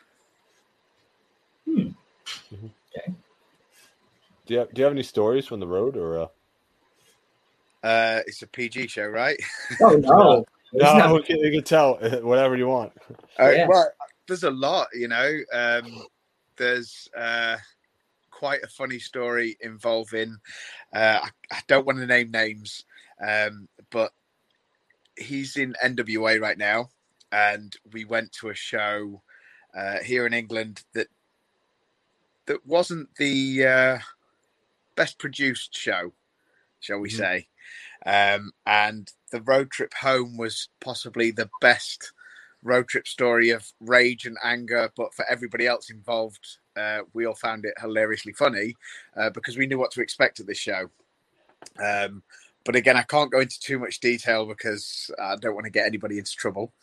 Hmm. Do you have, do you have any stories from the road or? Uh... Uh, it's a PG show, right? Oh no, It's No, not- you can, you can tell whatever you want. Uh, Yeah. Well, there's a lot, you know. Um, there's uh, quite a funny story involving. Uh, I, I don't want to name names, um, but he's in NWA right now, and we went to a show uh, here in England that that wasn't the uh, best produced show, shall we Mhm. say? Um, and the road trip home was possibly the best road trip story of rage and anger, but for everybody else involved, uh, we all found it hilariously funny uh, because we knew what to expect at this show. Um, but again, I can't go into too much detail because I don't want to get anybody into trouble.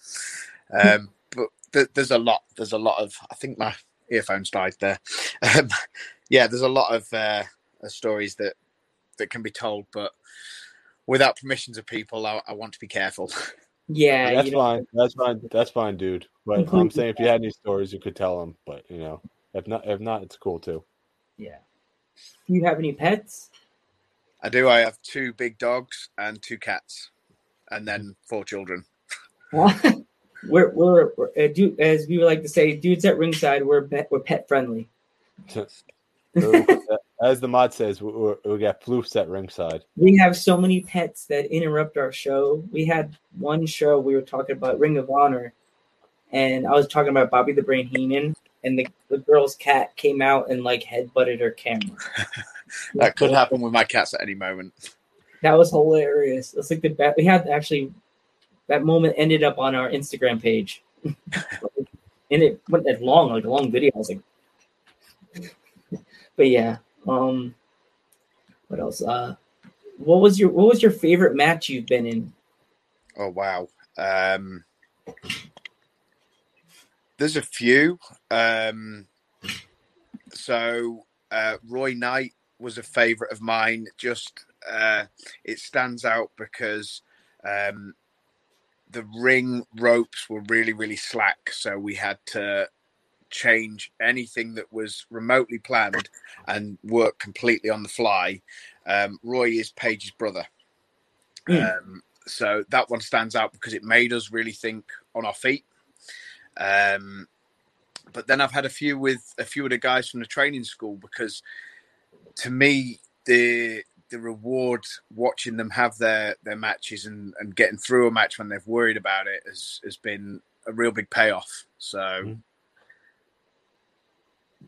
Um, but th- there's a lot. There's a lot of. I think my earphones died there. Um, yeah, there's a lot of uh, stories that that can be told, but without permissions of people, I, I want to be careful. Yeah, that's you know, fine. That's fine. That's fine, dude. But I'm saying if you had any stories, you could tell them. But you know, if not, if not, it's cool too. Yeah. Do you have any pets? I do. I have two big dogs and two cats, and then four children. we're we're, we're uh, do, as we would like to say, dudes at ringside. We're pet, we're pet friendly. as the mod says, we, we got floofs at ringside. We have so many pets that interrupt our show. We had one show we were talking about Ring of Honor, and I was talking about Bobby the Brain Heenan, and the, the girl's cat came out and like head butted her camera. that could happen with my cats at any moment. That was hilarious. It's like the best. We had actually that moment ended up on our Instagram page, and it went that long, like a long video. I was like, but yeah. Um, what else? Uh, what was your what was your favorite match you've been in? Oh wow. Um, there's a few. Um, so uh, Roy Knight was a favorite of mine. Just uh, it stands out because um, the ring ropes were really really slack, so we had to change anything that was remotely planned and work completely on the fly. Um, Roy is Paige's brother. Mm. Um, so that one stands out because it made us really think on our feet. Um, but then I've had a few with a few of the guys from the training school because to me the the reward watching them have their their matches and, and getting through a match when they've worried about it has has been a real big payoff. So mm.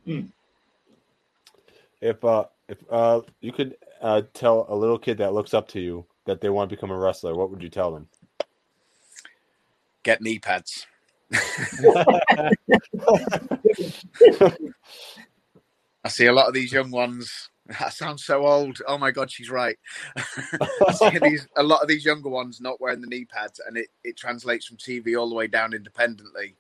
Mm. If uh if uh you could uh tell a little kid that looks up to you that they want to become a wrestler, what would you tell them? Get knee pads. I see a lot of these young ones. That sounds so old. Oh my god, she's right. These a lot of these younger ones not wearing the knee pads, and it, it translates from TV all the way down independently.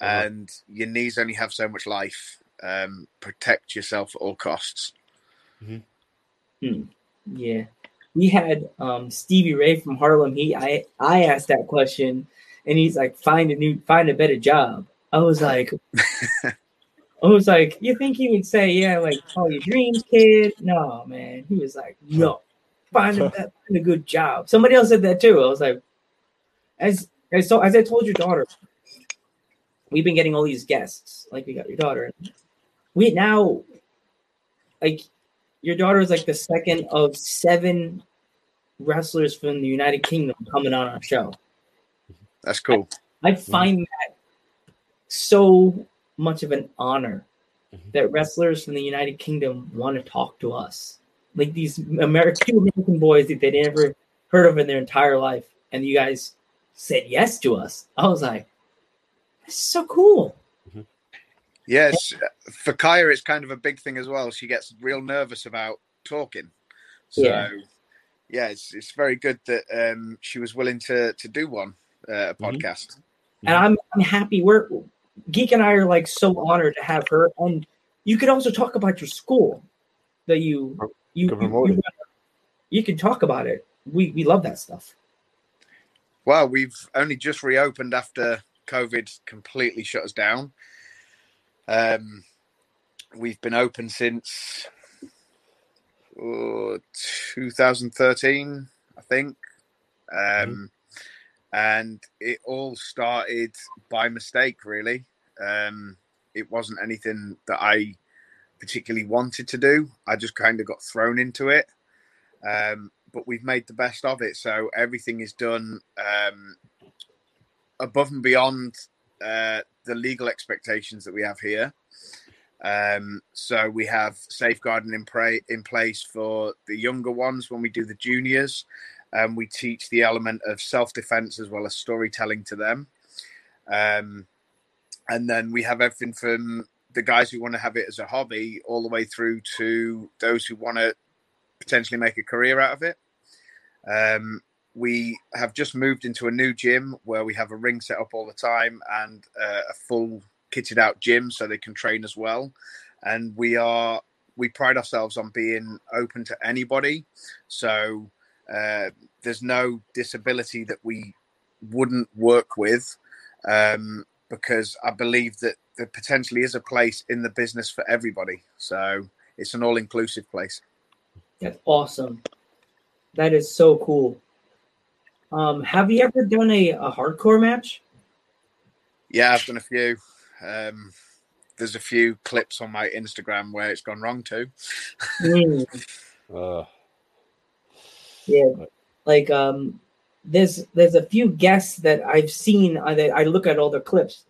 Uh-huh. And your knees only have so much life, um, protect yourself at all costs. Mm-hmm. Hmm. Yeah, we had um, Stevie Ray from Harlem. He, I, I asked that question, and he's like, "Find a new, find a better job." I was like, I was like, you think he would say, "Yeah, like follow your dreams, kid"? No, man. He was like, "No, find a, find a good job." Somebody else said that too. I was like, as as so as I told your daughter, we've been getting all these guests. Like we got your daughter we now like your daughter is like the second of seven wrestlers from the United Kingdom coming on our show. That's cool. I, I find mm-hmm. that so much of an honor mm-hmm. that wrestlers from the United Kingdom want to talk to us. Like these American two American boys that they'd never heard of in their entire life, and you guys said yes to us. I was like, "This is so cool." Yes, for Kaya, it's kind of a big thing as well. She gets real nervous about talking. So, yeah, yeah it's it's very good that um, she was willing to to do one uh, a mm-hmm. podcast. And I'm I'm happy. We're Geek and I are like so honored to have her. And you could also talk about your school that you you you, you, you can talk about it. We we love that stuff. Well, we've only just reopened after COVID completely shut us down. Um, we've been open since uh, 2013, I think. Um, mm-hmm. And it all started by mistake, really. Um, it wasn't anything that I particularly wanted to do. I just kind of got thrown into it. Um, but we've made the best of it. So everything is done um, above and beyond uh, the legal expectations that we have here. Um, so we have safeguarding in, pra- in place for the younger ones when we do the juniors. Um, we teach the element of self defense as well as storytelling to them. Um, and then we have everything from the guys who want to have it as a hobby all the way through to those who want to potentially make a career out of it. Um, we have just moved into a new gym where we have a ring set up all the time and uh, a full kitted out gym so they can train as well. And we are we pride ourselves on being open to anybody. So uh, there's no disability that we wouldn't work with um, because I believe that there potentially is a place in the business for everybody. So it's an all inclusive place. That's awesome. That is so cool. Um, have you ever done a, a hardcore match? Yeah, I've done a few. Um, there's a few clips on my Instagram where it's gone wrong too. Mm, Uh, yeah, like um, there's there's a few guests that I've seen. uh, that I look at all their clips.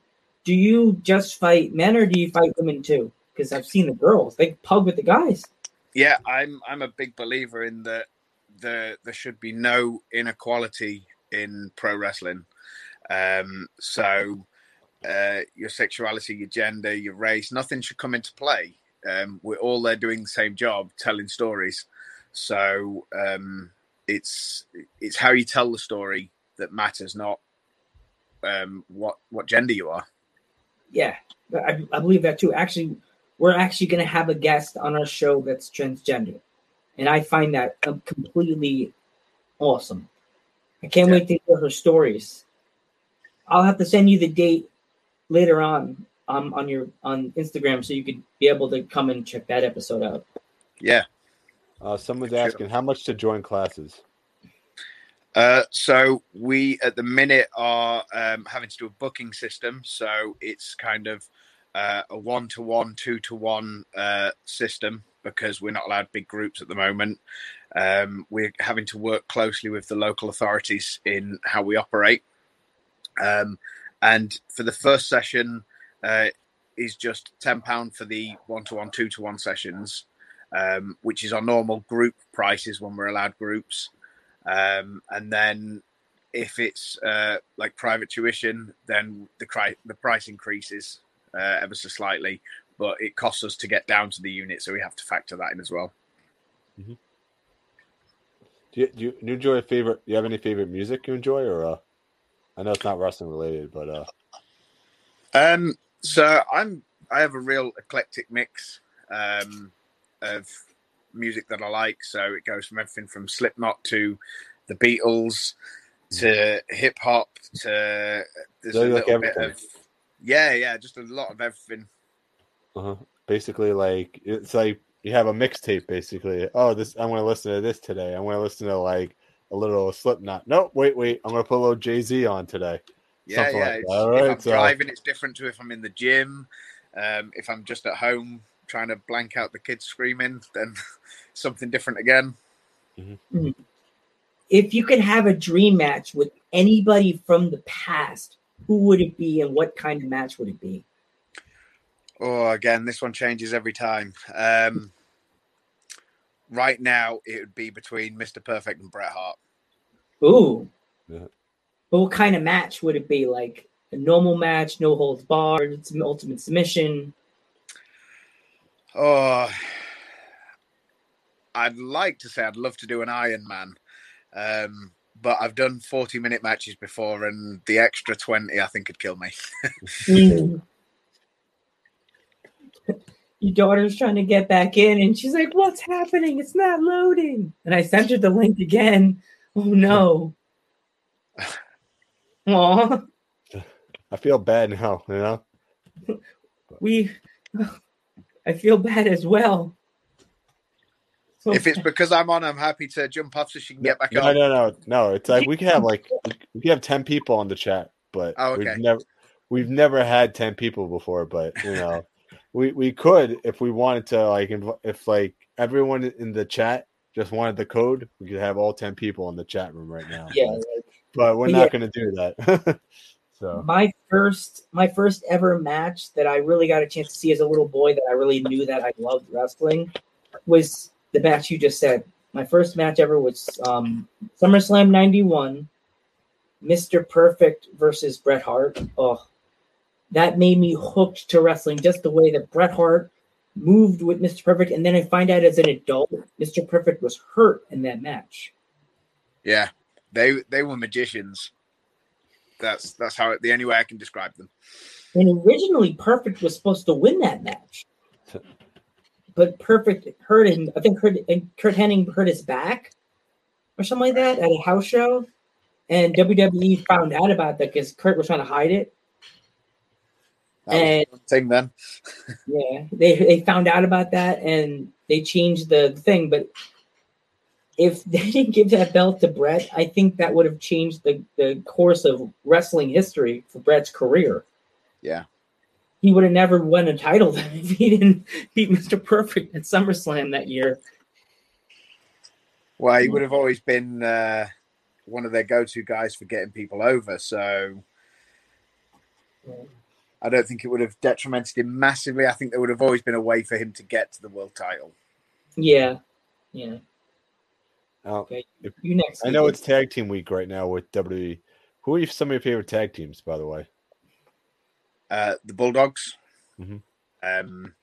Do you just fight men or do you fight women too? Because I've seen the girls; they pug with the guys. Yeah, I'm I'm a big believer in that the there should be no inequality in pro wrestling. Um, so uh, your sexuality, your gender, your race, nothing should come into play. Um, we're all there doing the same job, telling stories. So um, it's it's how you tell the story that matters, not um, what what gender you are. Yeah, I, I believe that too. Actually, we're actually going to have a guest on our show that's transgender, and I find that um, completely awesome. I can't Yeah. wait to hear her stories. I'll have to send you the date later on um, on your on Instagram so you could be able to come and check that episode out. Yeah. Uh, someone's asking how much to join classes. Uh, so we at the minute are um, having to do a booking system. So it's kind of uh, a one-to-one, two-to-one uh, system because we're not allowed big groups at the moment. Um, we're having to work closely with the local authorities in how we operate. Um, and for the first session uh, is just ten pound for the one-to-one, two-to-one sessions, um, which is our normal group prices when we're allowed groups. Um, and then if it's uh, like private tuition, then the cri- the price increases uh, ever so slightly, but it costs us to get down to the unit, so we have to factor that in as well. Do you, do you, do you enjoy a favorite? Do you have any favorite music you enjoy, or uh, I know it's not wrestling related, but uh, Um, so I'm I have a real eclectic mix um, of music that I like. So it goes from everything from Slipknot to the Beatles to hip hop to there's So a like little bit of yeah, yeah, just a lot of everything. uh basically like it's like you have a mixtape. Basically, oh, this I'm going to listen to this today. I'm going to listen to like a little Slipknot. No, wait, wait, I'm going to put a little Jay Z on today. Yeah, Something yeah. like it's- that. All if right, I'm so- driving, it's different to if I'm in the gym. Um, if I'm just at home trying to blank out the kids screaming, then something different again. If you could have a dream match with anybody from the past, who would it be and what kind of match would it be? Oh, again, this one changes every time. Um, right now, it would be between Mr. Perfect and Bret Hart. Ooh. Yeah. But what kind of match would it be? Like a normal match, no holds barred, it's an ultimate submission. Oh, I'd like to say I'd love to do an Iron Man, um, but I've done 40 minute matches before, and the extra 20 I think could kill me. Mm. Your daughter's trying to get back in, and she's like, "What's happening? It's not loading." And I sent her the link again. Oh no! Aw, I feel bad now. You know, we. I feel bad as well. So If it's because I'm on, I'm happy to jump off so she can get back no, on. no, no, no. It's like we can have like we can have ten people on the chat, but Oh, okay. we've never we've never had ten people before. But you know, we we could if we wanted to like inv- if like everyone in the chat just wanted the code, we could have all ten people in the chat room right now. yeah, but, but we're not yeah. going to do that. so my first my first ever match that I really got a chance to see as a little boy that I really knew that I loved wrestling was the match you just said. My first match ever was um, SummerSlam '91, Mr. Perfect versus Bret Hart. Oh, that made me hooked to wrestling. Just the way that Bret Hart moved with Mr. Perfect, and then I find out as an adult, Mr. Perfect was hurt in that match. Yeah, they they were magicians. That's that's how the only way I can describe them. And originally, Perfect was supposed to win that match, but Perfect hurt him. I think Curt, Curt Hennig hurt his back or something like that at a house show, and WWE found out about that because Curt was trying to hide it. That And- thing then. Yeah, they they found out about that and they changed the thing. But if they didn't give that belt to Bret, I think that would have changed the, the course of wrestling history for Bret's career. Yeah. He would have never won a title then if he didn't beat Mr. Perfect at SummerSlam that year. Well, he would have always been uh, one of their go-to guys for getting people over. So I don't think it would have detrimented him massively. I think there would have always been a way for him to get to the world title. Yeah, yeah. Okay, you next. I know Ethan. it's tag team week right now with WWE. Who are some of your favorite tag teams, by the way? Uh, the Bulldogs. Mhm. Um,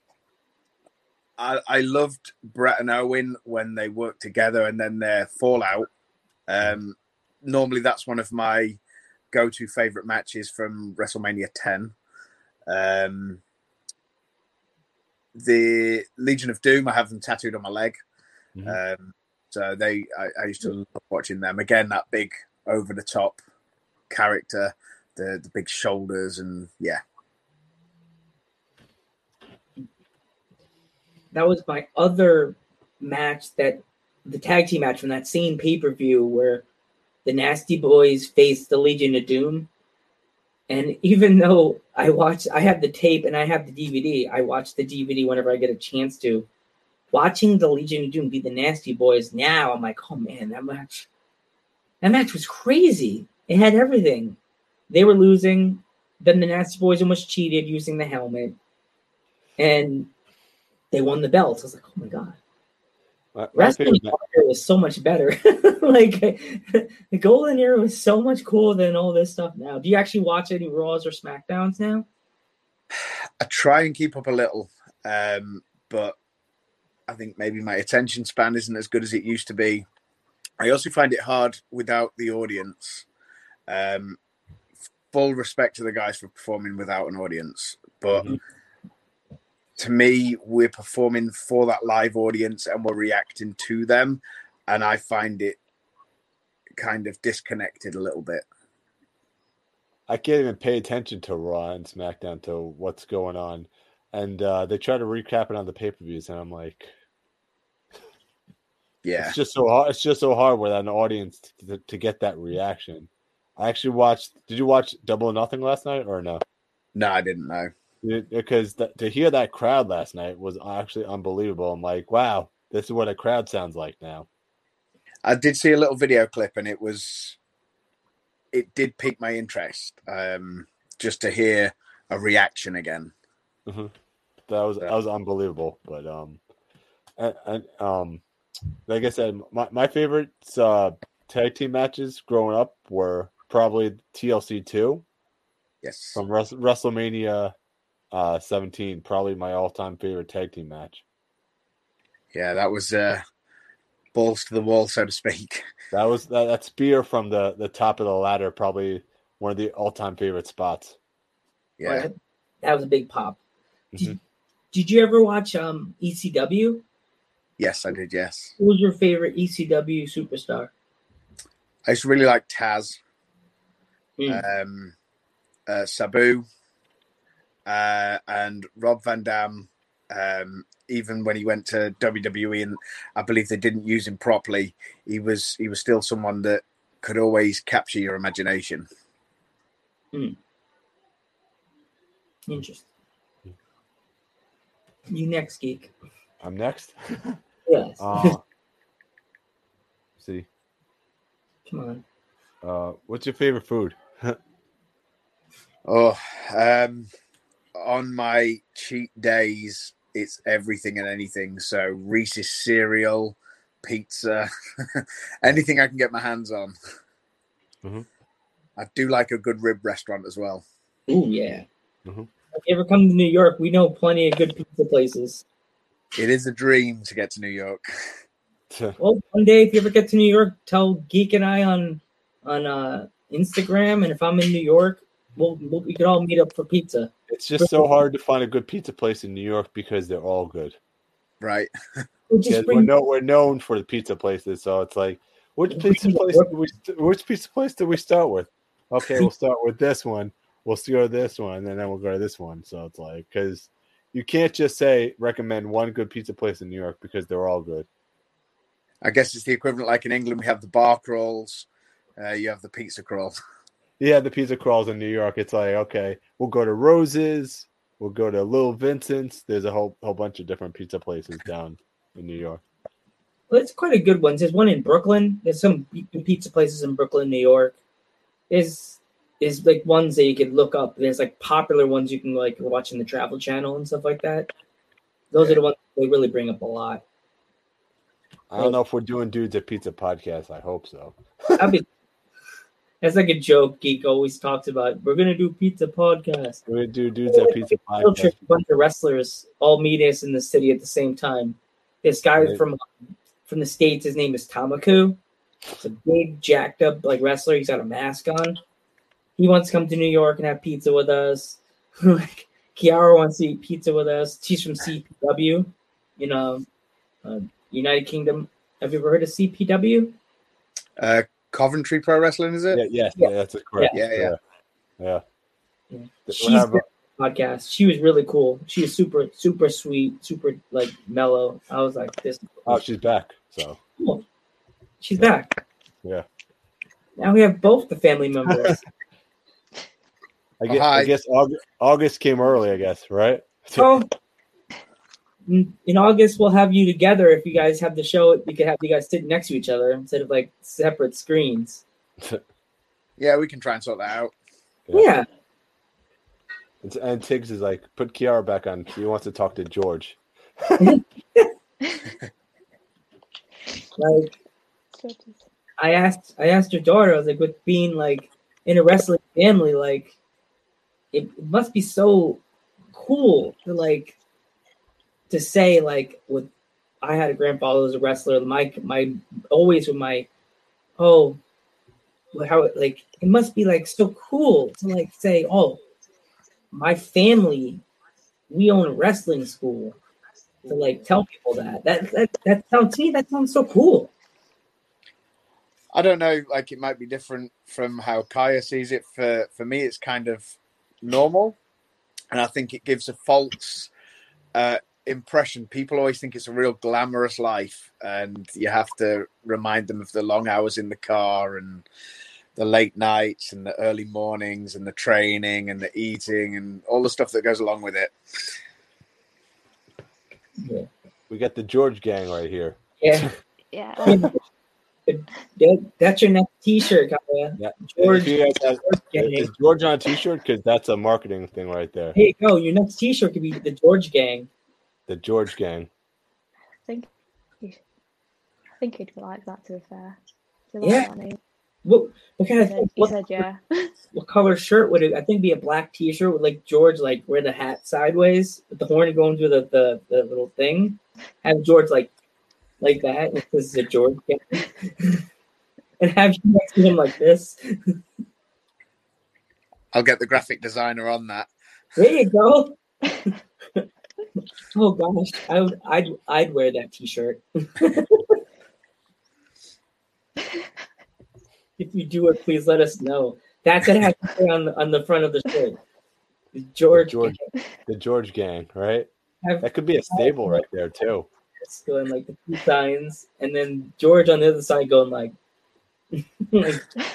I, I loved Bret and Owen when they worked together and then their fallout. Um, normally, that's one of my go-to favorite matches from WrestleMania 10. Um, the Legion of Doom, I have them tattooed on my leg. Mhm. Um, so they, I, I used to hmm. love watching them. Again, that big over-the-top character, the the big shoulders, and yeah, that was my other match that the tag team match from that same pay per view where the Nasty Boys faced the Legion of Doom. And even though I watch, I have the tape and I have the DVD, I watch the DVD whenever I get a chance to. Watching the Legion of Doom beat the Nasty Boys now, I'm like, oh man, that match, that match was crazy. It had everything. They were losing. Then the Nasty Boys almost cheated using the helmet, and they won the belts. I was like, oh my god, My- wrestling was so much better. like the golden era was so much cooler than all this stuff now. Do you actually watch any Raws or Smackdowns now? I try and keep up a little, um, but I think maybe my attention span isn't as good as it used to be. I also find it hard without the audience. Um, full respect to the guys for performing without an audience, but Mhm. to me, we're performing for that live audience and we're reacting to them, and I find it kind of disconnected a little bit. I can't even pay attention to Raw and SmackDown to what's going on, and uh, they try to recap it on the pay per views, and I'm like, Yeah, it's just so hard. It's just so hard without an audience to, to get that reaction. I actually watched. Did you watch Double or Nothing last night or no? no, I didn't know. Because th- to hear that crowd last night was actually unbelievable. I'm like, wow, this is what a crowd sounds like now. I did see a little video clip, and it was, it did pique my interest, um, just to hear a reaction again. That was that was unbelievable. But um, and, and um, like I said, my my favorite uh tag team matches growing up were probably TLC two Yes, from Wres- WrestleMania uh 17. Probably my all time favorite tag team match. yeah, that was uh, balls to the wall, so to speak. That was that, that spear from the the top of the ladder. Probably one of the all time favorite spots. Yeah, Right? that was a big pop. Did, Mhm. Did you ever watch um ECW? yes, I did. Yes, Who was your favorite ECW superstar? I used to really like Taz, Hmm. um, uh, Sabu, uh, and Rob Van Dam. Um, even when he went to WWE, and I believe they didn't use him properly, he was he was still someone that could always capture your imagination. Interesting. You next, geek. I'm next. Yes. Uh, see, Come on. uh, what's your favorite food? Oh, um, on my cheat days, it's everything and anything. So Reese's cereal, pizza, anything I can get my hands on. Mhm. I do like a good rib restaurant as well. Oh yeah. Mhm. If you ever come to New York, we know plenty of good pizza places. It is a dream to get to New York. Well, one day if you ever get to New York, tell Geek and I on on uh, Instagram, and if I'm in New York, we'll, we'll we could all meet up for pizza. It's just so hard to find a good pizza place in New York because they're all good. Right. We'll we're, no, we're known for the pizza places, so it's like, which We'll pizza place? it- Do we, which pizza place do we start with? Okay, we'll start with this one. We'll go to this one, and then we'll go to this one. So it's like because you can't just say recommend one good pizza place in New York because they're all good. I guess it's the equivalent. Like in England, we have the bar crawls. Uh, you have the pizza crawls. Yeah, the pizza crawls in New York. It's like okay, we'll go to Roses. We'll go to Little Vincent's. There's a whole whole bunch of different pizza places down in New York. Well, it's quite a good one. There's one in Brooklyn. There's some pizza places in Brooklyn, New York. There's is like ones that you can look up. There's like popular ones you can like watching the Travel Channel and stuff like that. Those are the ones they really bring up a lot. I don't know if we're doing dudes at pizza podcast. I hope so. That'd be, that's like a joke. Geek always talks about. We're gonna do pizza podcast. We're gonna do dudes at pizza podcast. a bunch of wrestlers all meet us in the city at the same time. This guy Right. from um, from the states, his name is Tamaku. It's a big, jacked up like wrestler. He's got a mask on. He wants to come to New York and have pizza with us. like Kiara wants to eat pizza with us. She's from CPW, you know, uh, United Kingdom. Have you ever heard of CPW? Uh, Coventry Pro Wrestling, is it? Yeah, yes, Yeah. yeah, that's correct. Yeah, yeah. yeah. Yeah. We'll She's have podcast. She was really cool. She was super, super sweet, super like mellow. I was like, this. oh, she's back. So Cool. She's back. Yeah. Now we have both the family members. I guess. I guess August, August came early. I guess right. so in in August we'll have you together. If you guys have the show, we could have you guys sit next to each other instead of like separate screens. Yeah, we can try and sort that out. Yeah. And, and Tiggs is like, put Kiara back on. He wants to talk to George. Like I asked I asked your daughter, I was like, with being like in a wrestling family, like it, must be so cool to like to say like with I had a grandfather who was a wrestler, my my always with my oh how like it must be like so cool to like say, Oh, my family, we own a wrestling school. To like tell people that. That that that sounds to me that sounds so cool. I don't know. Like it might be different from how Kaya sees it. For for me, it's kind of normal, and I think it gives a false uh, impression. People always think it's a real glamorous life, and you have to remind them of the long hours in the car and the late nights and the early mornings and the training and the eating and all the stuff that goes along with it. Yeah. We got the George gang right here. Yeah. Yeah. That, that's your next T-shirt, Kaya. Yeah. George. If you guys have- George gang. is George on a T-shirt? Because that's a marketing thing right there. Hey, go! Your next T-shirt could be the George Gang. The George gang. I think he, I think he'd like that. To be fair. Do Yeah. like that name? What what kind of said, what, said yeah. what color shirt would it? I think be a black T-shirt with like George like wear the hat sideways with the horn going through the the, the little thing. Have George like like that. If this is a George Gang. and have you next to him like this. I'll get the graphic designer on that. There you go. oh gosh, I would, I'd I'd wear that T-shirt. if you do it, please let us know. That's what has to say on the, on the front of the shirt. George, George. The George gang, right? have That could be a stable right there too. This going like the two signs, and then George on the other side going like, like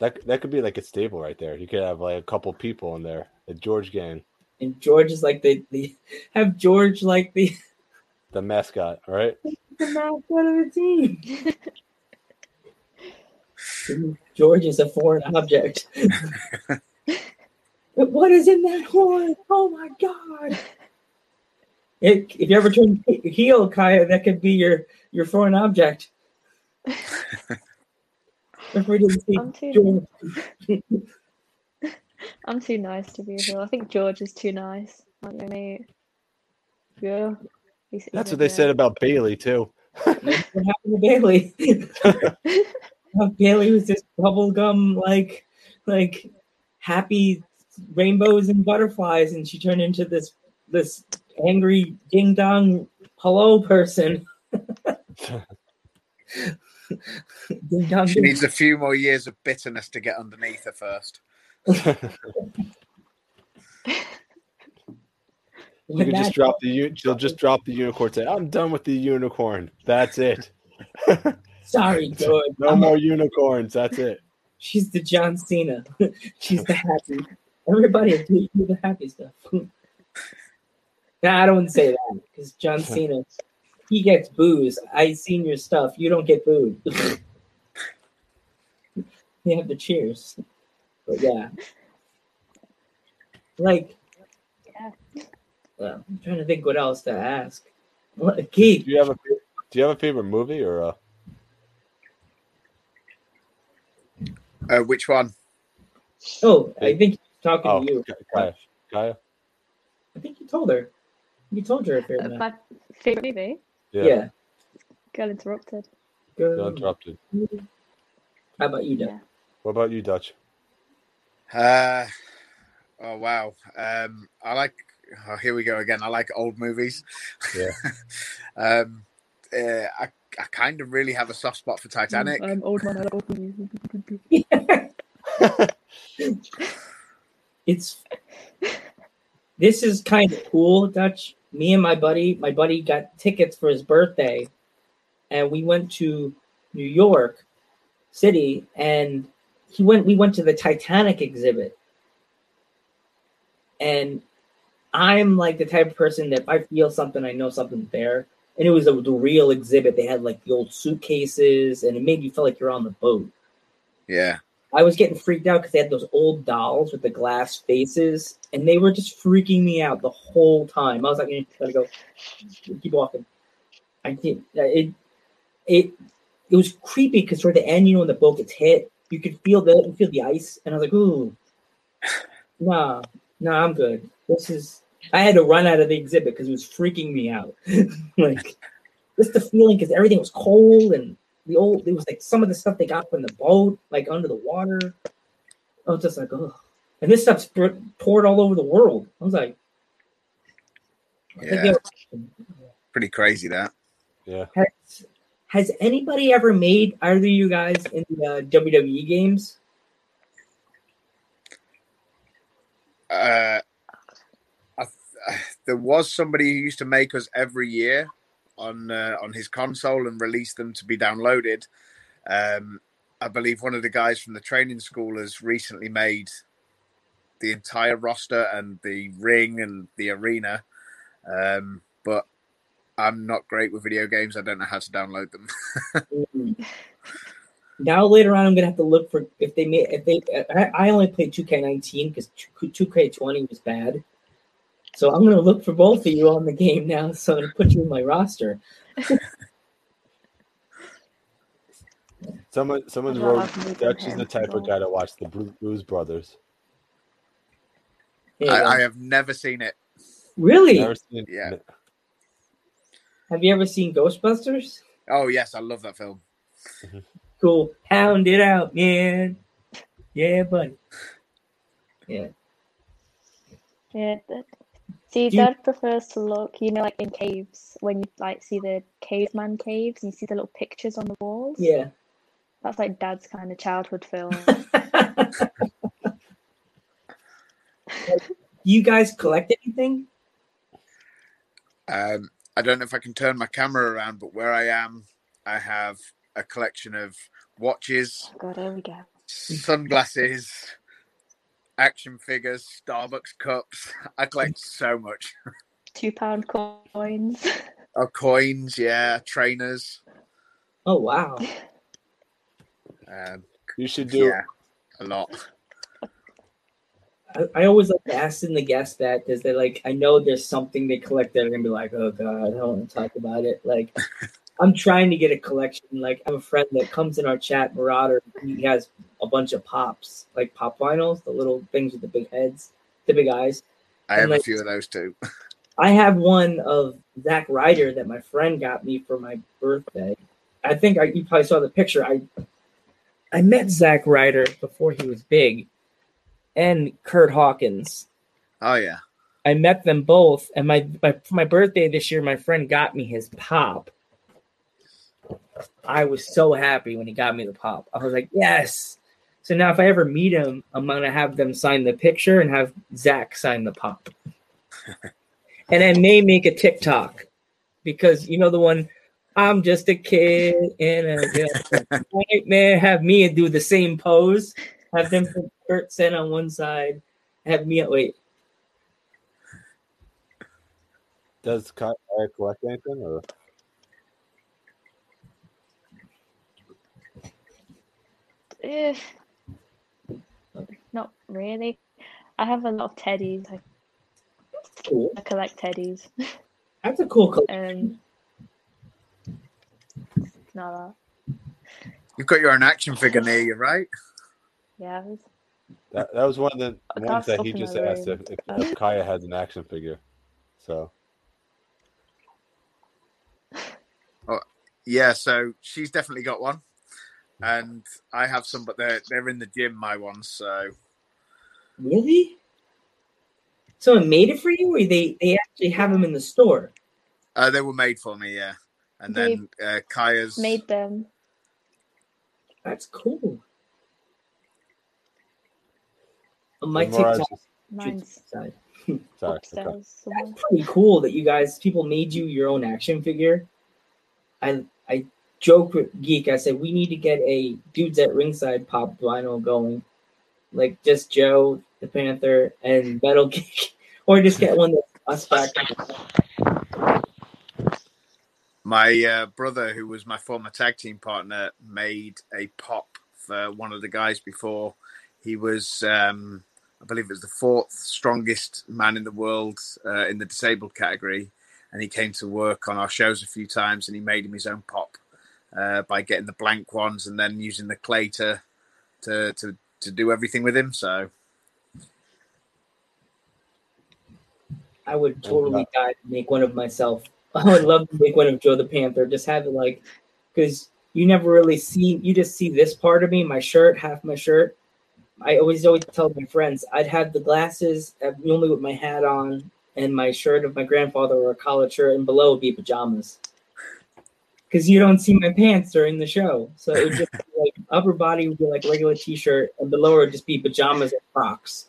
That that could be like a stable right there. You could have like a couple people in there. The George gang, and George is like the the have George like the the mascot, right? the mascot of the team. George is a foreign object. But what is in that horn? Oh my god! If, if you ever turn heel, Kaya, that could be your your foreign object. If we didn't see I'm too George- I'm too nice to be real. I think George is too nice. Like me. Yeah. He's- That's what they a- said about Bailey too. what happened to Bailey? Bailey was this bubblegum like like happy rainbows and butterflies, and she turned into this this angry ding dong hello person. ding dong. She ding. needs a few more years of bitterness to get underneath her first. You can just drop the u- she'll just drop the unicorn. Say, I'm done with the unicorn. That's it. Sorry, George. No I'm- more unicorns. That's it. She's the John Cena. She's the happy. Everybody do do the happy stuff. Nah, I don't say that because John Cena, he gets booze. I seen your stuff. You don't get booed. you have the cheers. But yeah, like, Yeah. well, I'm trying to think what else to ask. What, Keith, Do you have a Do you have a favorite movie or? Uh, Uh, which one? oh, I think he's talking oh, to you. Kaya. Kaya. I think you told her. You told her if you're Uh, my favorite movie, Yeah. Yeah. Girl Interrupted. Good. You're interrupted. How about you, Doug? Yeah. What about you, Dutch? Uh, oh wow. Um, I like. Oh, here we go again. I like old movies. Yeah. um, uh, I I kind of really have a soft spot for Titanic. I'm old man. I like old movies. it's this is kind of cool, Dutch. Me and my buddy, my buddy got tickets for his birthday, and we went to New York City, and he went. We went to the Titanic exhibit, and I'm like the type of person that if I feel something, I know something's there. And it was a, the real exhibit. They had like the old suitcases, and it made you feel like you're on the boat. Yeah. I was getting freaked out because they had those old dolls with the glass faces, and they were just freaking me out the whole time. I was like, "Eh, "Gotta go, keep walking." I did it. It it was creepy because toward the end, you know, when the boat gets hit, you could feel the you feel the ice, and I was like, "Ooh, nah, nah, I'm good." This is. I had to run out of the exhibit because it was freaking me out. like just the feeling because everything was cold and the old it was like some of the stuff they got from the boat, like under the water. I was just like, oh, and this stuff's pour- poured all over the world. I was like, I Yeah. they were- Pretty crazy that. Yeah. has, has anybody ever made either of you guys in the uh, WWE games? Uh, I, there was somebody who used to make us every year on uh, on his console and release them to be downloaded. Um, I believe one of the guys from the training school has recently made the entire roster and the ring and the arena. Um, but I'm not great with video games. I don't know how to download them. Now later on, I'm gonna have to look for if they made if they. I, I only played 2K19 because 2K20 was bad, so I'm gonna look for both of you on the game now. So I'm gonna put you in my roster. Someone someone wrote Dutch is the type of guy to watch the Blues Brothers. Here. I, I have never seen it. really? Never seen Yeah. Have you ever seen Ghostbusters? Oh yes, I love that film. Mm-hmm. Cool. Pound it out, man. Yeah, buddy. Yeah. Yeah. That, see, you- Dad prefers to look, you know, like in caves when you like see the caveman caves and you see the little pictures on the walls. Yeah. That's like Dad's kind of childhood film. you guys collect anything? Um, I don't know if I can turn my camera around, but where I am, I have a collection of watches, oh God, here we go. sunglasses, action figures, Starbucks cups. I collect so much. Two pound coins. Oh, coins, yeah, trainers. Oh wow. Um, You should do yeah, a lot. I, I always like to ask them the guests that because they're like, I know there's something they collect that are gonna be like, oh god, I don't want to talk about it. Like, I'm trying to get a collection. Like, I have a friend that comes in our chat, Marauder. He has a bunch of pops, like pop vinyls, the little things with the big heads, the big eyes. I have a few of those too. I have one of Zack Ryder that my friend got me for my birthday. I think I, you probably saw the picture. I I met Zack Ryder before he was big, and Curt Hawkins. Oh yeah. I met them both, and my, my my birthday this year, my friend got me his pop. I was so happy when he got me the pop. I was like, yes. So now, if I ever meet him, I'm gonna have them sign the picture and have Zack sign the pop. and I may make a TikTok because you know the one. I'm just a kid and a nightmare. Have me do the same pose. Have them put Kurt Sen on one side. Have me wait. Does Kyle collect anything or? Eh, not really. I have a lot of teddies. I, Cool. I collect teddies. That's a cool collection. Um, not that. You've got your own action figure near you, right? Yeah, was- That, that was one of the I ones that he just asked room. if, if, if Kaya has an action figure. So Oh, Yeah, so she's definitely got one, and I have some, but they're they're in the gym. My ones, so Really? Someone made it for you, or they they actually have them in the store? uh, they were made for me. Yeah, and They then uh, Kaya's made them. That's cool. On my Mirage TikTok Mine's sorry, okay. upstairs that's pretty cool that you guys people made you your own action figure. I I joke with Geek. I said we need to get a dudes at ringside pop vinyl going, like just Joe the Panther and Metal Geek, or just get one that's us back. my uh, brother, who was my former tag team partner, made a pop for one of the guys before. He was, um, I believe, it was the fourth strongest man in the world uh, in the disabled category, and he came to work on our shows a few times, and he made him his own pop uh, by getting the blank ones and then using the clay to to to, to do everything with him. So I would totally die to make one of myself. I would love to make one of Joe the Panther. Just have it like, because you never really see, you just see this part of me, my shirt, half my shirt. I always always tell my friends I'd have the glasses only with my hat on and my shirt of my grandfather or a collared shirt, and below would be pajamas. Because you don't see my pants during the show, so it would just be like upper body would be like regular t-shirt, and the lower would just be pajamas and Crocs.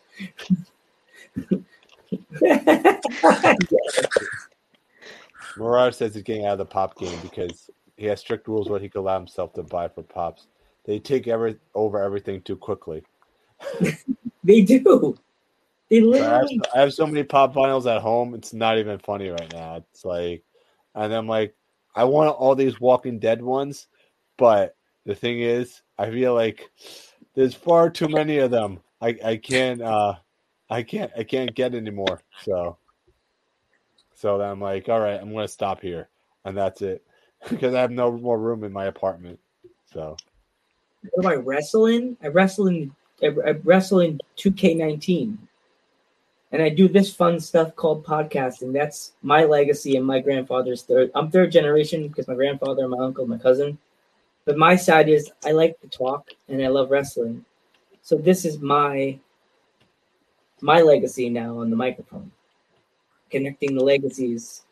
Mirage says he's getting out of the pop game because he has strict rules what he can allow himself to buy for pops. They take every over everything too quickly. They do. They I have, literally. I have so many pop vinyls at home. It's not even funny right now. It's like, and I'm like, I want all these Walking Dead ones, but the thing is, I feel like there's far too many of them. I I can't uh I can't I can't get anymore. So so I'm like, all right, I'm gonna stop here, and that's it because I have no more room in my apartment. So What do I wrestle in? I wrestle in. I, I wrestle in 2K19, and I do this fun stuff called podcasting. That's my legacy and my grandfather's third. I'm third generation because my grandfather, my uncle, my cousin. But my side is I like to talk and I love wrestling. So this is my my legacy now on the microphone, connecting the legacies.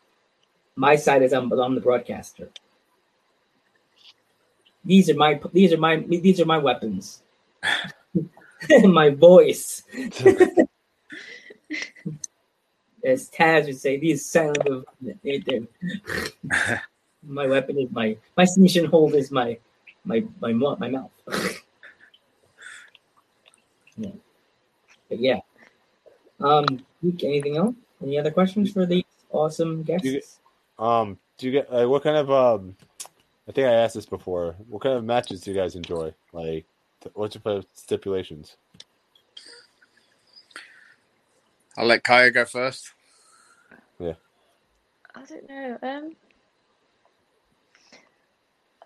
My side is I'm, I'm the broadcaster. These are my these are my these are my weapons. my voice. As Taz would say, these sound of my weapon is my my submission hold is my my my mu- my mouth. yeah. But yeah. Um Luke, anything else? Any other questions for these awesome guests? You- um, do you get like what kind of um? I think I asked this before. What kind of matches do you guys enjoy? Like, what's your stipulations? I'll let Kaya go first. I don't know. Um,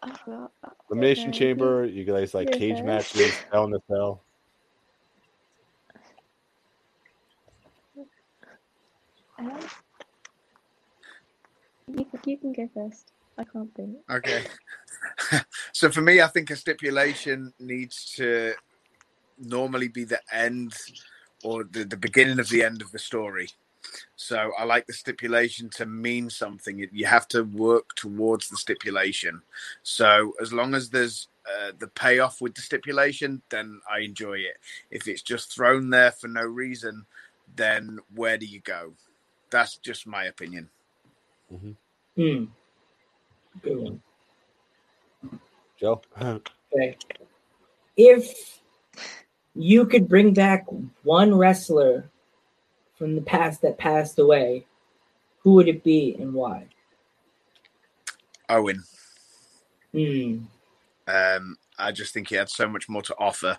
I forgot. Elimination Okay. Chamber. You guys like Yes, cage sir. matches, Hell in the Cell. Um, you, you can go first. I can't think. Okay. so for me, I think a stipulation needs to normally be the end or the, the beginning of the end of the story. So I like the stipulation to mean something. You have to work towards the stipulation. So as long as there's uh, the payoff with the stipulation, then I enjoy it. If it's just thrown there for no reason, then where do you go? That's just my opinion. Mm-hmm. Hmm. Good one. Joe? okay. If you could bring back one wrestler from the past that passed away, who would it be and why? Owen. Hmm. Um, I just think he had so much more to offer.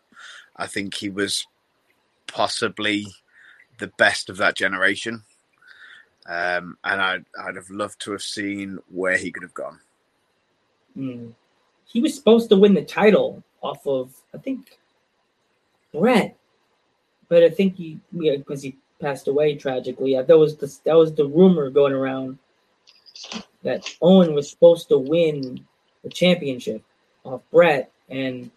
I think he was possibly the best of that generation. Um, and I'd, I'd have loved to have seen where he could have gone. Hmm. He was supposed to win the title off of, I think, Bret, but I think he, because yeah, he passed away tragically. That was the that was the rumor going around that Owen was supposed to win the championship off Bret, and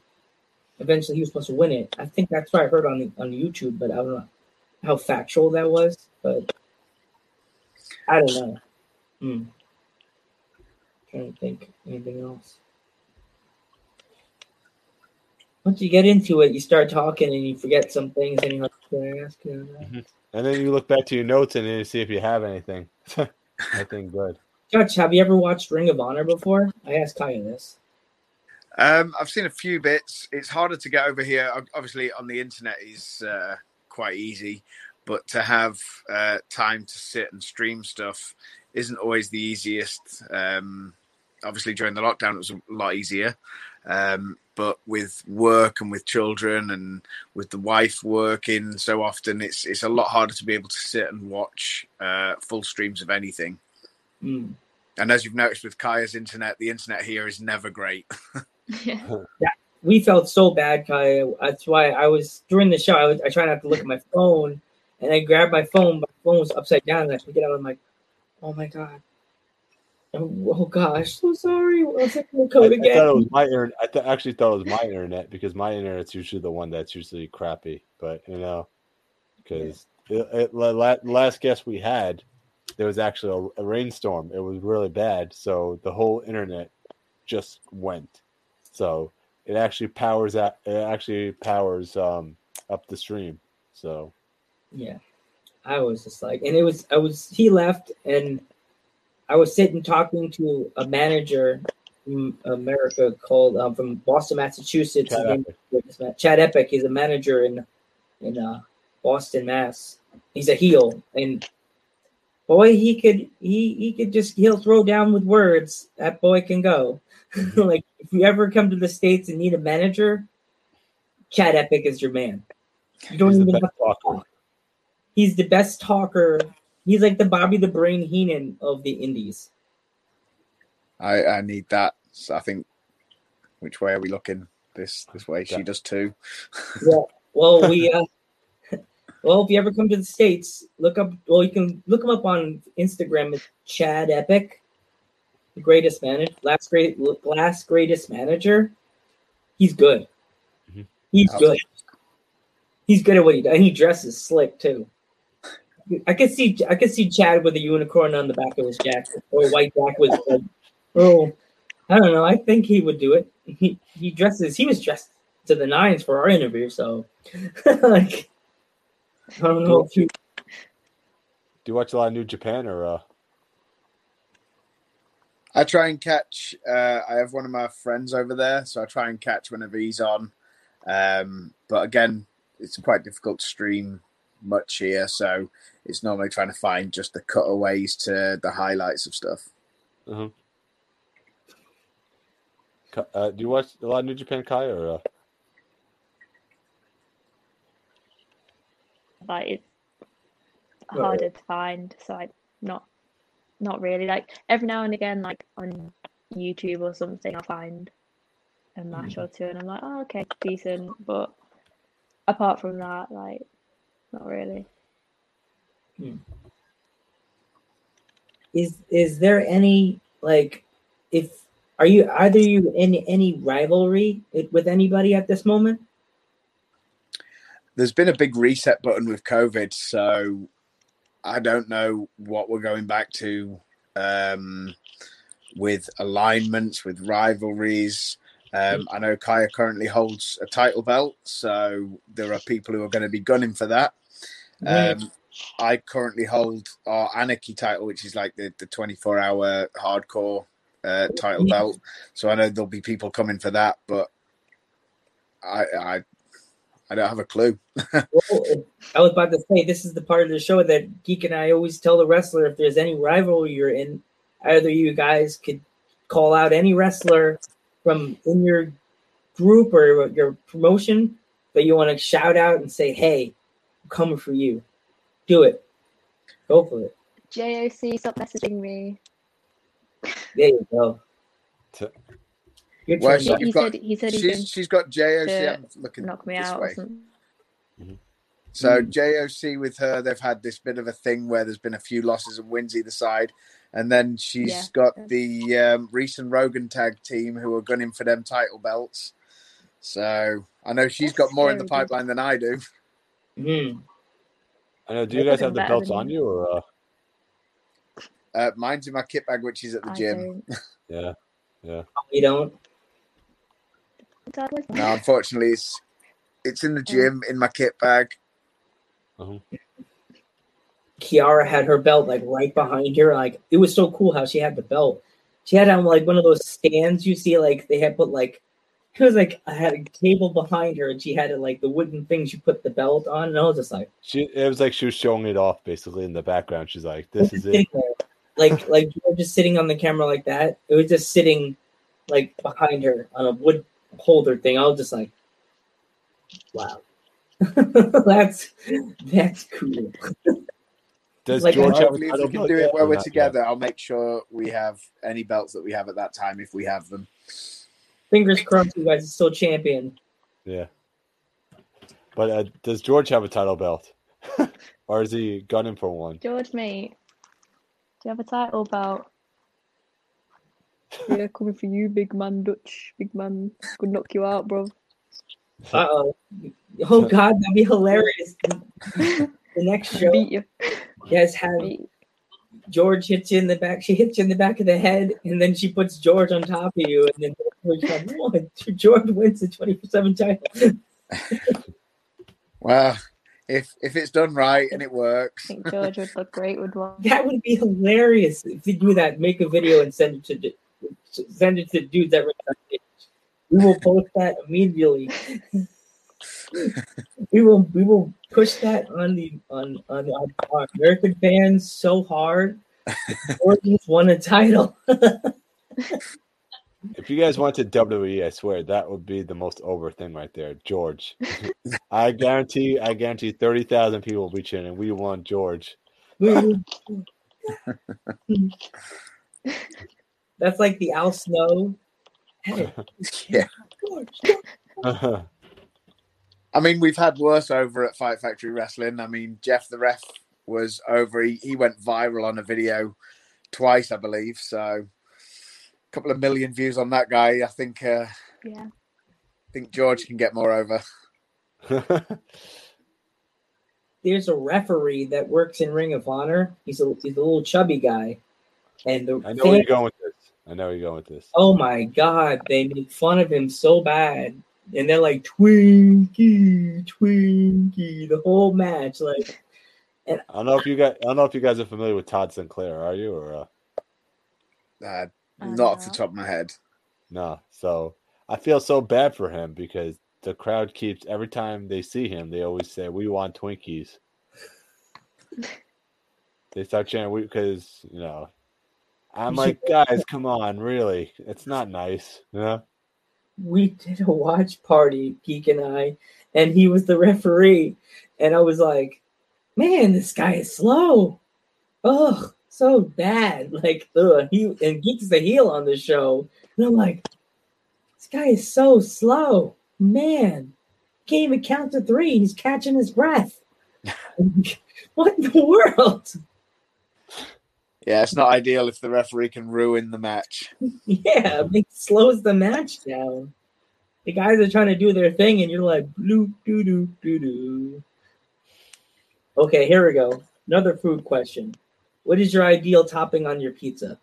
eventually he was supposed to win it. I think that's what I heard on the, on YouTube, but I don't know how factual that was. But I don't know. Hmm. Trying to think anything else. Once you get into it, you start talking and you forget some things, and you're like, "Can I ask you?" And then you look back to your notes and you see if you have anything. I think good. Judge, have you ever watched Ring of Honor before? I asked Kaya this. Um, I've seen a few bits. It's harder to get over here. Obviously, on the internet is uh, quite easy, but to have uh, time to sit and stream stuff isn't always the easiest. Um, obviously, during the lockdown, it was a lot easier. Um, but with work and with children and with the wife working so often, it's it's a lot harder to be able to sit and watch uh, full streams of anything. Mm. And as you've noticed with Kaya's internet, the internet here is never great. yeah. we felt so bad, Kaya. That's why I was during the show. I, was, I tried not to look at my phone, and I grabbed my phone. My phone was upside down, and I took it out. I'm like, "Oh my god, Oh, oh gosh, so sorry. What's it the code I, again? I thought it was my internet. I th- actually thought it was my internet because my internet's usually the one that's usually crappy. But you know, because yeah. last guess we had, there was actually a, a, rainstorm. It was really bad, so the whole internet just went. So it actually powers that. It actually powers um, up the stream. So yeah, I was just like, and it was I was he left and I was sitting talking to a manager from America called um, from Boston, Massachusetts. Chad Epic. Chad Epic. He's a manager in in uh, Boston, Mass. He's a heel, and boy, he could he he could just he'll throw down with words. That boy can go. like if you ever come to the states and need a manager, Chad Epic is your man. You don't He's even have to talk. He's the best talker He's like the Bobby the Brain Heenan of the Indies. I I need that. So I think. Which way are we looking? This this way. She does too. yeah. Well, we. Uh, well, if you ever come to the states, look up. Well, you can look him up on Instagram. It's Chad Epic, the greatest manager, last great, last greatest manager. He's good. Mm-hmm. He's good. He's good at what he does. And he dresses slick too. I could see I could see Chad with a unicorn on the back of his jacket or white jacket with oh I don't know. I think he would do it. He he dresses he was dressed to the nines for our interview, so like I don't know if you do you watch a lot of New Japan or uh I try and catch uh I have one of my friends over there, so I try and catch whenever he's on. Um but again, it's quite difficult to stream much here, so it's normally trying to find just the cutaways to the highlights of stuff. Uh-huh. Uh, do you watch a lot of New Japan Kai or? Uh... Like it's harder to find, so I not not really like every now and again, like on YouTube or something, I'll find a match mm. or two, and I'm like, oh, okay, decent. But apart from that, like, not really. Hmm. Is is there any like if are you either you in any rivalry with anybody at this moment? there's been a big reset button with COVID, so I don't know what we're going back to um, with alignments, with rivalries. Um, I know Kaya currently holds a title belt, so there are people who are going to be gunning for that. Um, I currently hold our Anarchy title, which is like the, the 24 hour hardcore uh, title Yeah. belt. So I know there'll be people coming for that, but I I, I don't have a clue. Well, I was about to say this is the part of the show that Geek and I always tell the wrestler if there's any rivalry you're in, either you guys could call out any wrestler from in your group or your promotion that you want to shout out and say, "Hey, I'm coming for you." Do it. Go for it. JOC, stop messaging me. There you go. T- Your Well, turn. He, he got- said he said he She's she's got JOC. looking knock me this out way. or. So Mm. JOC with her, they've had this bit of a thing where there's been a few losses and wins either side, and then she's Yeah. got the um, Reese and Rogan tag team who are gunning for them title belts. So I know she's That's got more in the very good. pipeline than I do. Mhm. I know. Do you guys have the belts on you. you, or uh, Uh, mine's in my kit bag, which is at the I gym. don't. yeah? You don't. No, unfortunately, it's it's in the gym in my kit bag. Kiara had her belt like right behind her. Like it was so cool how she had the belt. She had it on like one of those stands you see, like they had put like it was like I had a table behind her and she had it like the wooden things you put the belt on, and I was just like, She. It was like she was showing it off basically in the background. She's like, "This is it." like like you were just sitting on the camera like that. It was just sitting like behind her on a wood holder thing. I was just like, wow, that's that's cool. Does Like, George I- have a Hopefully, if we can do it while we're not yet? together, I'll make sure we have any belts that we have at that time if we have them. Fingers crossed, you guys are still champion. Yeah. But uh, does George have a title belt, or is he gunning for one? George, mate. Do you have a title belt? yeah, coming for you, big man, Dutch, big man. Could knock you out, bro. Uh oh. Oh God, that'd be hilarious. The next show, Beat you. you guys have Beat. George hits you in the back. She hits you in the back of the head, and then she puts George on top of you, and then George, comes, wins the twenty four seven title. Well, if if it's done right and it I works, think George would look great with one. That would be hilarious if you do that. Make a video and send it to send it to dudes that we will post that immediately. we will we will push that on the on on our, our American fans so hard. Or just won a title. If you guys went to WWE, I swear that would be the most over thing right there, George. I guarantee, I guarantee, thirty thousand people will be cheering. We want George. That's like the Al Snow. Hey, yeah. George, I mean, we've had worse over at Fight Factory Wrestling. I mean, Jeff the ref was over. He, he went viral on a video twice, I believe. So, a couple of million views on that guy. I think uh, Yeah. I think George can get more over. there's a referee that works in Ring of Honor. He's a he's a little chubby guy, and the I know where you're going with this. I know where you're going with this. oh my god, they make fun of him so bad, and they're like Twinkie, Twinkie, the whole match. Like, I don't know if you guys. I don't know if you guys are familiar with Todd Sinclair. Are you or uh, Uh, I'm not off the top of my head. no? So I feel so bad for him because the crowd keeps every time they see him, they always say, "We want Twinkies." they start chanting because you know. I'm like, guys, come on, really? It's not nice, you know. we did a watch party, Geek and I, and he was the referee, and I was like, man, this guy is slow. Ugh, so bad. Like, ugh, he and Geek's the heel on the show, and I'm like, this guy is so slow, man. Can't even count to three. He's catching his breath. what in the world? Yeah, it's not ideal if the referee can ruin the match. Yeah, it slows the match down. the guys are trying to do their thing, and you're like, blue doo doo doo doo. Okay, here we go. Another food question. What is your ideal topping on your pizza?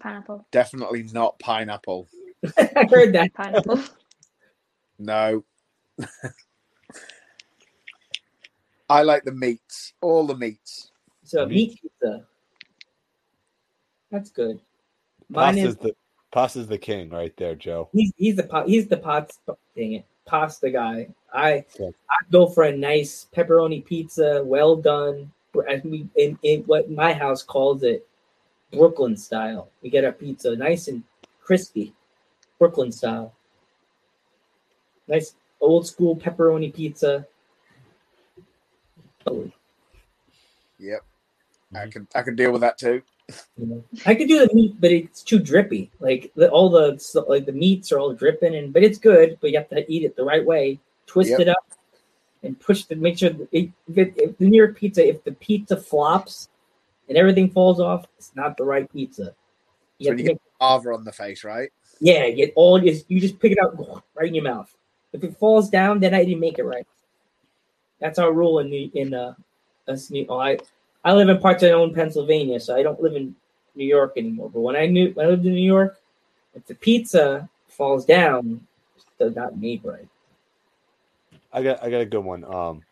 Pineapple. Definitely not pineapple. I heard that. Pineapple. No. I like the meats, all the meats. So meat pizza. That's good. Mine Pasta's is the Pasta's the king right there, Joe. he's he's the he's the pot dang it pasta guy. I Yeah. I go for a nice pepperoni pizza, well done. As we in, in what my house calls it, Brooklyn style. We get our pizza nice and crispy, Brooklyn style. Nice old school pepperoni pizza. Oh, Yep. I Mhm. can I can deal with that too. you know. I could do the meat, but it's too drippy. Like the, all the like the meats are all dripping, and but it's good. But you have to eat it the right way. Twist Yep. it up and push to make sure if, it, if the near pizza, if the pizza flops and everything falls off, it's not the right pizza. You So have to you make, get lava on the face, right? yeah, get all you, you just pick it out right in your mouth. If it falls down, then I didn't make it right. That's our rule in the in uh us New. Oh, I I live in parts I own Pennsylvania, so I don't live in New York anymore. But when I knew when I lived in New York, if the pizza falls down, it's not made right. I got I got a good one. Um,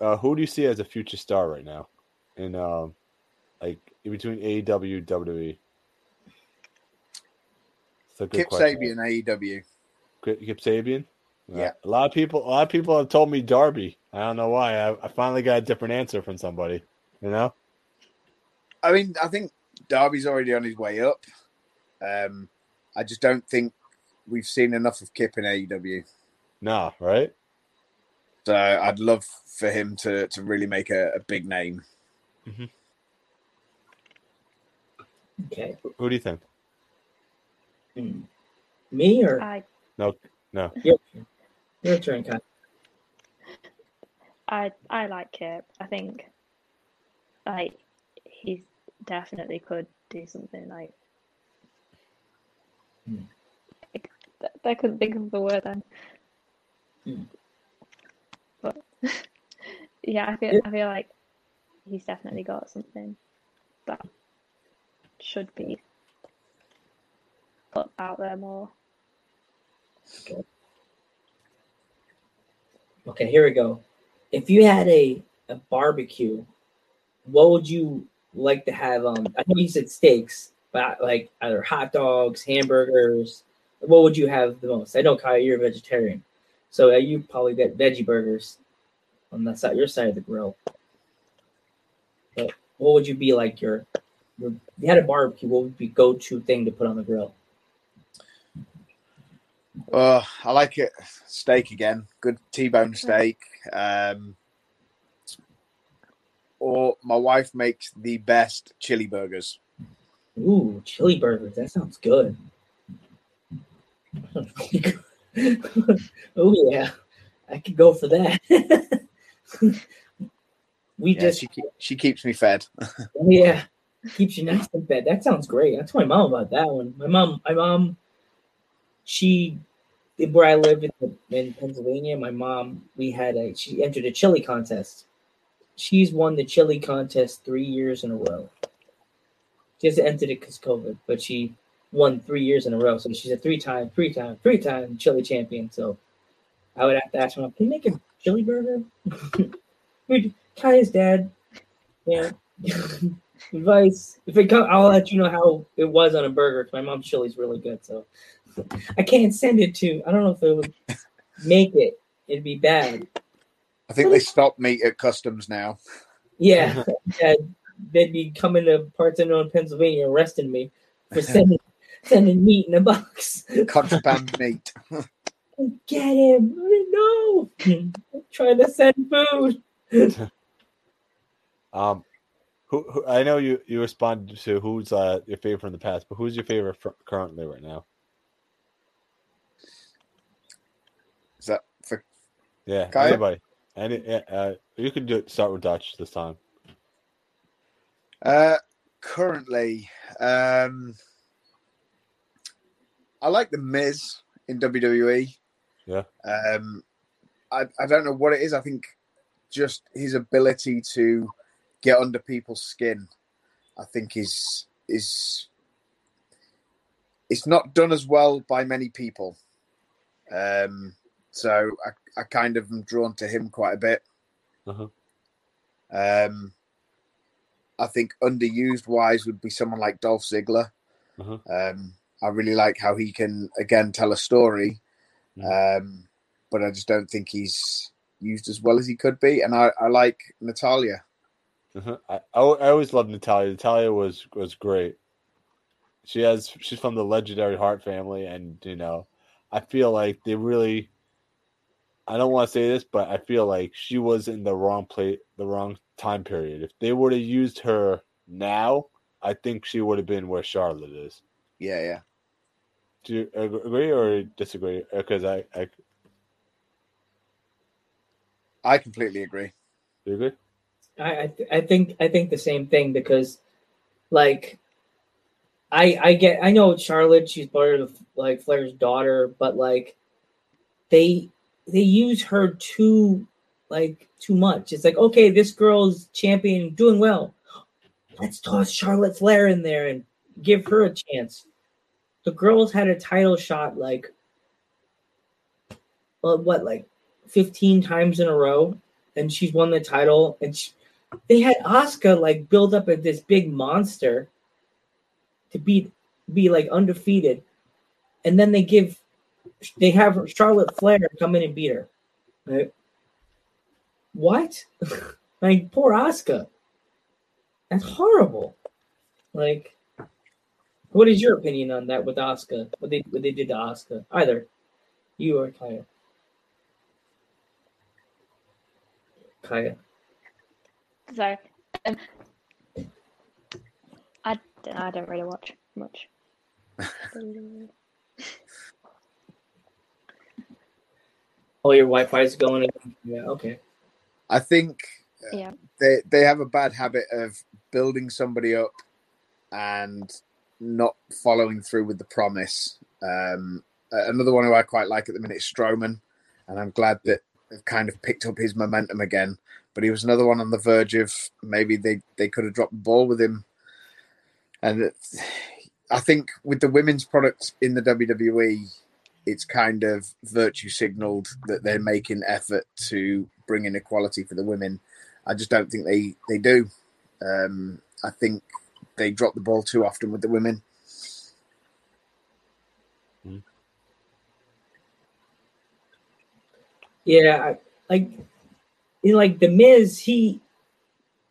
uh, who do you see as a future star right now? In um, like in between AEW WWE. It's a good Kip question. Sabian, AEW. Kip, Kip Sabian. Yeah. A lot of people. A lot of people have told me Darby. I don't know why. I, I finally got a different answer from somebody. You know. I mean, I think Darby's already on his way up. Um, I just don't think we've seen enough of Kip in AEW. Nah. Right. So I'd love for him to to really make a, a big name. Okay, Who do you think? Hmm. me or I No. your, your turn, Kai. I I like Kip. I think like he definitely could do something like. Hmm. I couldn't think of the word then. Hmm. But yeah, I feel I feel like he's definitely got something that should be put out there more. Okay, here we go. If you had a, a barbecue, what would you like to have? Um, I know you said steaks, but like either hot dogs, hamburgers. What would you have the most? I know Kyle, you're a vegetarian, so uh, you probably get veggie burgers on that side, your side of the grill. But what would you be like your? your if you had a barbecue, what would be go to thing to put on the grill? Oh, I like it. Steak again. Good T-bone steak. Um, or my wife makes the best chili burgers. Ooh, chili burgers. That sounds good. oh yeah, I could go for that. we Yeah, just she keep, she keeps me fed. yeah keeps you nice and fed. That sounds great. That's my mom about that one. My mom, my mom, she where I live in, in Pennsylvania. My mom, we had a she entered a chili contest. She's won the chili contest three years in a row. She hasn't entered it because COVID, but she won three years in a row. So she's a three time, three time, three time chili champion. So I would have to ask my mom, can you make a chili burger? Who'd- Kaya's dad. Yeah. Advice. If it come, I'll let you know how it was on a burger. My mom's chili's really good, so I can't send it to. I don't know if it would make it. It'd be bad. I think they stopped meat at customs now. Yeah, yeah they'd be coming to parts unknown Pennsylvania arresting me for sending sending meat in a box. Contraband meat. Get him! No, trying to send food. Um, who, who I know you you responded to who's uh, your favorite from the past, but who's your favorite fr- currently right now? Is that for Yeah, Kaya? anybody. Any, uh, you can do it, start with Dutch this time. Uh, currently, um, I like the Miz. in WWE. Yeah. Um, I I don't know what it is. I think just his ability to get under people's skin, I think is is it's not done as well by many people. Um, so I, I kind of am drawn to him quite a bit. Uh-huh. Um, I think underused wise would be someone like Dolph Ziggler. Uh-huh. Um, I really like how he can again tell a story, um, but I just don't think he's used as well as he could be. And I, I like Natalya. Uh-huh. I, I I always loved Natalya. Natalya was was great. She has she's from the legendary Hart family, and you know, I feel like they really. I don't want to say this, but I feel like she was in the wrong place, the wrong time period. If they would have used her now, I think she would have been where Charlotte is. Yeah, yeah. Do you agree or disagree? Because I, I, I completely agree. you agree? I I, th- I think I think the same thing because, like, I I get I know Charlotte she's part of like Flair's daughter, but like, they they use her too like too much. It's like okay, this girl's champion doing well. Let's toss Charlotte Flair in there and give her a chance. The girls had a title shot like, well, what like fifteen times in a row, and she's won the title and. She, they had Asuka like build up as this big monster to beat be like undefeated, and then they give they have Charlotte Flair come in and beat her. Right? What? like poor Asuka That's horrible. Like, what is your opinion on that with Asuka? What they what they did to Asuka? Either you or Kaya. Kaya. So, um, I, I don't really watch much. Oh, your Wi-Fi is going. again? Yeah. Okay. I think yeah, they they have a bad habit of building somebody up and not following through with the promise. Um, another one who I quite like at the minute is Strowman, and I'm glad that they've kind of picked up his momentum again. But he was another one on the verge of maybe they, they could have dropped the ball with him. And I think with the women's products in the WWE, it's kind of virtue signaled that they're making effort to bring in equality for the women. I just don't think they, they do. Um, I think they drop the ball too often with the women. Yeah, like you know, like the Miz, he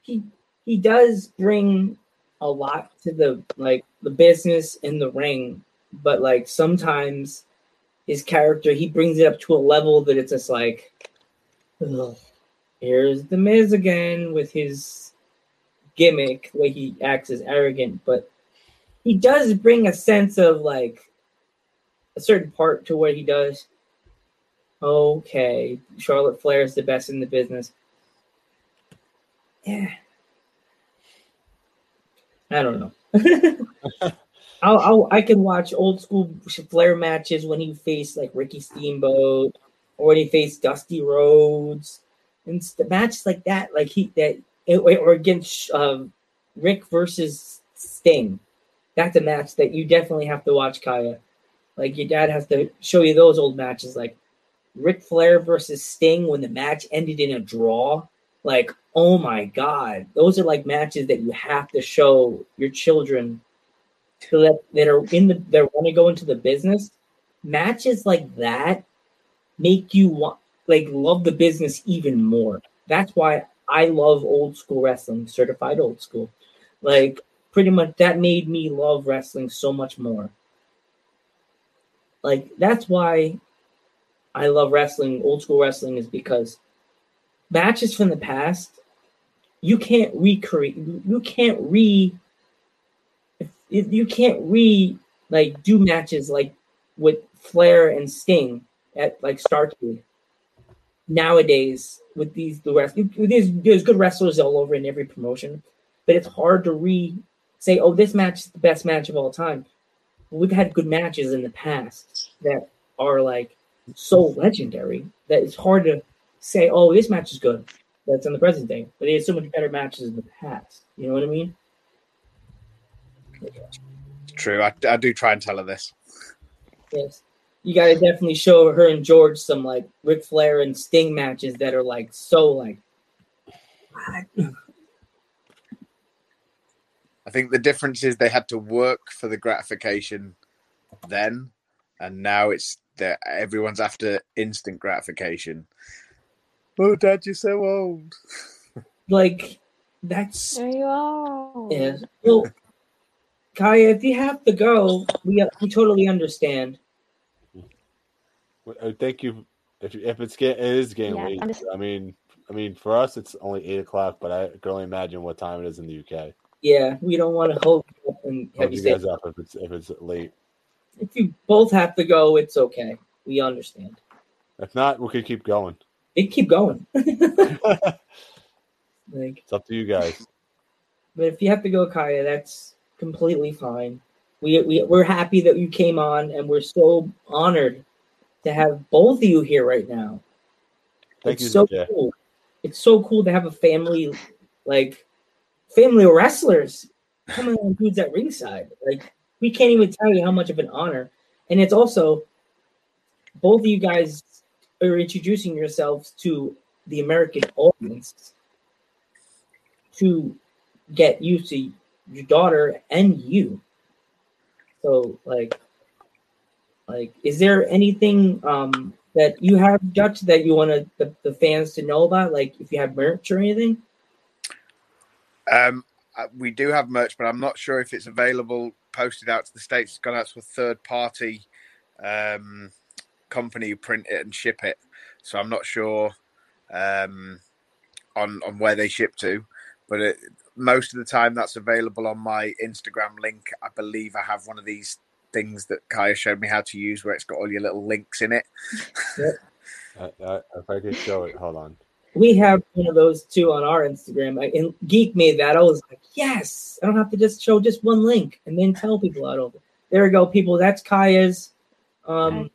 he he does bring a lot to the like the business in the ring, but like sometimes his character he brings it up to a level that it's just like, ugh, here's the Miz again with his gimmick, the way he acts as arrogant, but he does bring a sense of like a certain part to what he does. Okay, Charlotte Flair is the best in the business. Yeah, I don't know. I'll, I'll I can watch old school Flair matches when he faced like Ricky Steamboat or when he faced Dusty Rhodes and the matches like that, like he that or against um, Ric versus Sting. That's a match that you definitely have to watch, Kaya. Like your dad has to show you those old matches, like Ric Flair versus Sting when the match ended in a draw. Like, oh my god, those are like matches that you have to show your children to that that are in the that want to go into the business. Matches like that make you want like love the business even more. That's why I love old school wrestling, certified old school. Like pretty much that made me love wrestling so much more. Like that's why I love wrestling, old school wrestling is because matches from the past you can't recreate you can't re you can't re like do matches like with Flair and Sting at like Starcade nowadays with these the rest there's, there's good wrestlers all over in every promotion but it's hard to re say oh this match is the best match of all time we've had good matches in the past that are like so legendary that it's hard to say, oh, this match is good. That's in the present day, but they had so much better matches in the past. You know what I mean? True. I, I do try and tell her this. Yes. You got to definitely show her and George some like Ric Flair and Sting matches that are like so like. I think the difference is they had to work for the gratification then, and now it's that everyone's after instant gratification. Oh, Dad, you're so old. Like that's There you are. yeah. Well, Kaya, if you have to go, we we totally understand. Well, Thank you. If you- if it's get it is getting Yeah, late. I'm just- I mean, I mean for us it's only eight o'clock, but I can only imagine what time it is in the UK. Yeah, we don't want to hold you up and have Hold you you guys up if it's if it's late. If you both have to go, it's okay. We understand. If not, we could keep going. It keep going. like it's up to you guys. but if you have to go, Kaya, that's completely fine. We we we're happy that you came on, and we're so honored to have both of you here right now. Thank it's you, so Jay. cool. It's so cool to have a family, like family wrestlers, coming on dudes at ringside. Like we can't even tell you how much of an honor. And it's also both of you guys are introducing yourselves to the American audience to get used to your daughter and you. So like like is there anything um that you have Dutch that you want to the, the fans to know about? Like if you have merch or anything? Um, uh, we do have merch, but I'm not sure if it's available posted out to the states. It's gone out to a third party um, company who print it and ship it. So I'm not sure um, on on where they ship to, but it, most of the time that's available on my Instagram link. I believe I have one of these things that Kaya showed me how to use, where it's got all your little links in it. I, I, if I could show it, hold on. We have one of those too on our Instagram. I, and Geek made that. I was like, yes, I don't have to just show just one link and then tell people out of it. There we go, people. That's Kaya's um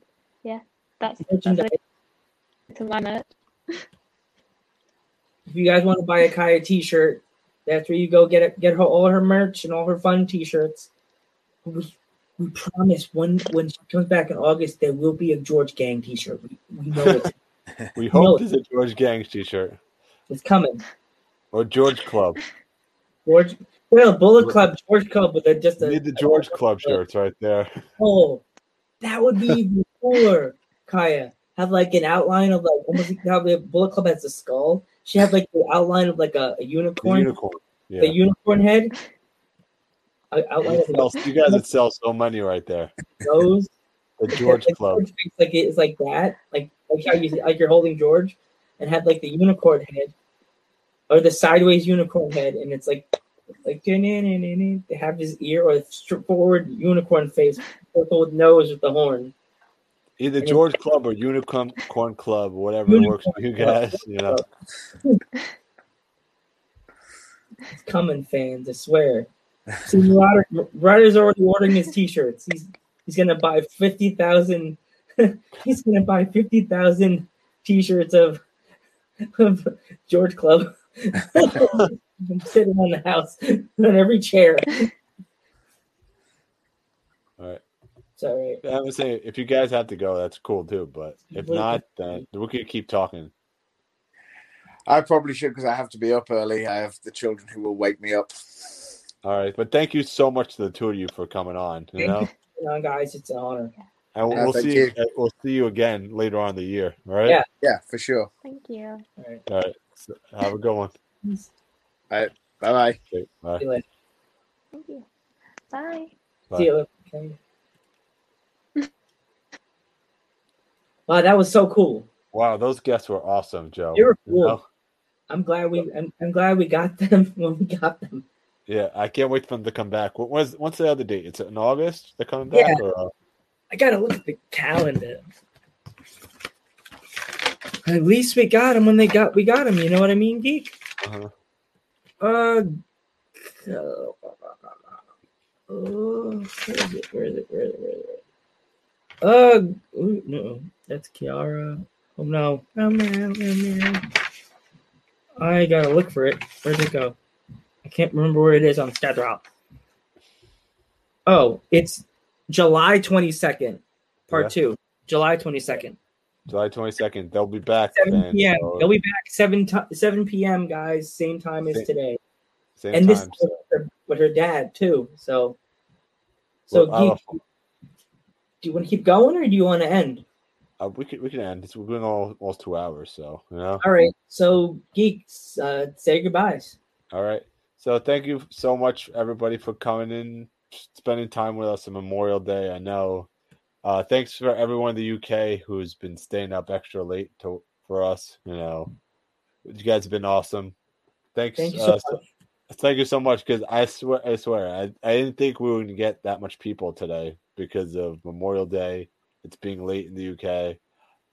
That's that's merchandise. to my merch. If you guys want to buy a Kaya T-shirt, that's where you go get it. Get her all her merch and all her fun T-shirts. We, we promise when when she comes back in August, there will be a George Gang T-shirt. We, we know it's, We No. hope there's a George Gangs t-shirt it's coming. or George Club. George, well, Bullet Club, George Club with a, just a need the George Club shirts right there. Oh, that would be even cooler, Kaya. Have like an outline of like almost like how the Bullet Club has a skull. She had like the outline of like a, a The unicorn, unicorn. the unicorn head. Outline You sell- you guys would sell so many right there. nose. The George like, Club. George like it's like that, like like how you like you're holding George, and have like the unicorn head, or the sideways unicorn head, and it's like like they have his ear or forward unicorn face, with nose with the horn. Either George Club or Unicorn Corn Club, whatever works for you Unicorn guys. You know, It's coming, fans. I swear. See, Ryder, Ryder's already ordering his T-shirts. He's he's gonna buy fifty thousand. he's gonna buy fifty thousand T-shirts of of George Club. I'm sitting on the house on every chair. all right. It's all right. I was saying, if you guys have to go, that's cool too. But if not, then we could keep talking. I probably should because I have to be up early. I have the children who will wake me up. All right. But thank you so much to the two of you for coming on. You know, You know, guys, it's an honor. and Yeah, we'll see. you. We'll see you again later on in the year. All right. Yeah. Yeah, for sure. Thank you. All right. All right. So have a good one. Bye bye. Okay, bye. See you later. Thank you. Bye. Bye. See you later. Okay. Wow, that was so cool. Wow, those guests were awesome, Joe. They were You cool. know? I'm glad we I'm, I'm glad we got them when we got them. Yeah, I can't wait for them to come back. What was what's the other date? It's in August. They're coming back, Yeah. or uh, I gotta look at the calendar. At least we got them when they got we got them. You know what I mean, geek? uh Uh, Uh. Oh? Where is it? Where is it? Where is it? Where is it? Uh, ooh, no, that's Kiara. Oh no, oh man, oh man. I gotta look for it. Where'd it go? I can't remember where it is on drop. Oh, it's July twenty second, part Yeah. two. July twenty second, July 22nd. They'll be back. seven then, p.m. so They'll be back seven ti seven p.m. Guys, same time as Same today. same and this time. is so- with her, with her dad too. So, so Well, I'll- Geek, do you want to keep going or do you want to end? uh, we can we can end. It's, going all, almost two hours, so you know. All right. So, geeks, uh, say goodbyes. All right. So thank you so much, everybody, for coming in, spending time with us on Memorial Day. I know. Uh, thanks for everyone in the UK who's been staying up extra late to for us. You know, you guys have been awesome. Thanks. Thank you so uh, so- much. Thank you so much because I swear, I swear, I, I didn't think we were going to get that much people today because of Memorial Day. It's being late in the UK,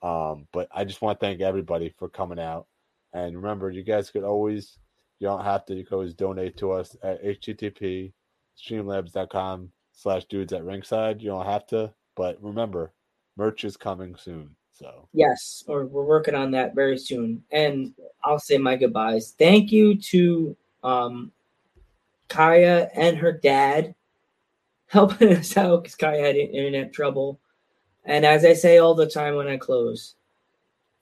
um, but I just want to thank everybody for coming out. And remember, you guys could always, you don't have to, you can always donate to us at http streamlabs.com slash dudes at ringside. You don't have to, but remember, merch is coming soon. So Yes, or we're working on that very soon. And I'll say my goodbyes. Thank you to um, Kaya and her dad helping us out because Kaya had internet trouble. And as I say all the time when I close,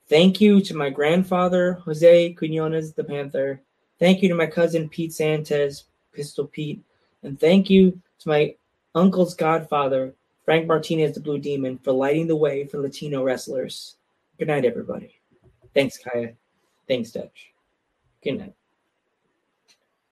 thank you to my grandfather, Jose Quinones the Panther. Thank you to my cousin, Pete Santes, Pistol Pete. And thank you to my uncle's godfather, Frank Martinez, the Blue Demon, for lighting the way for Latino wrestlers. Good night, everybody. Thanks, Kaya. Thanks, Dutch. Good night.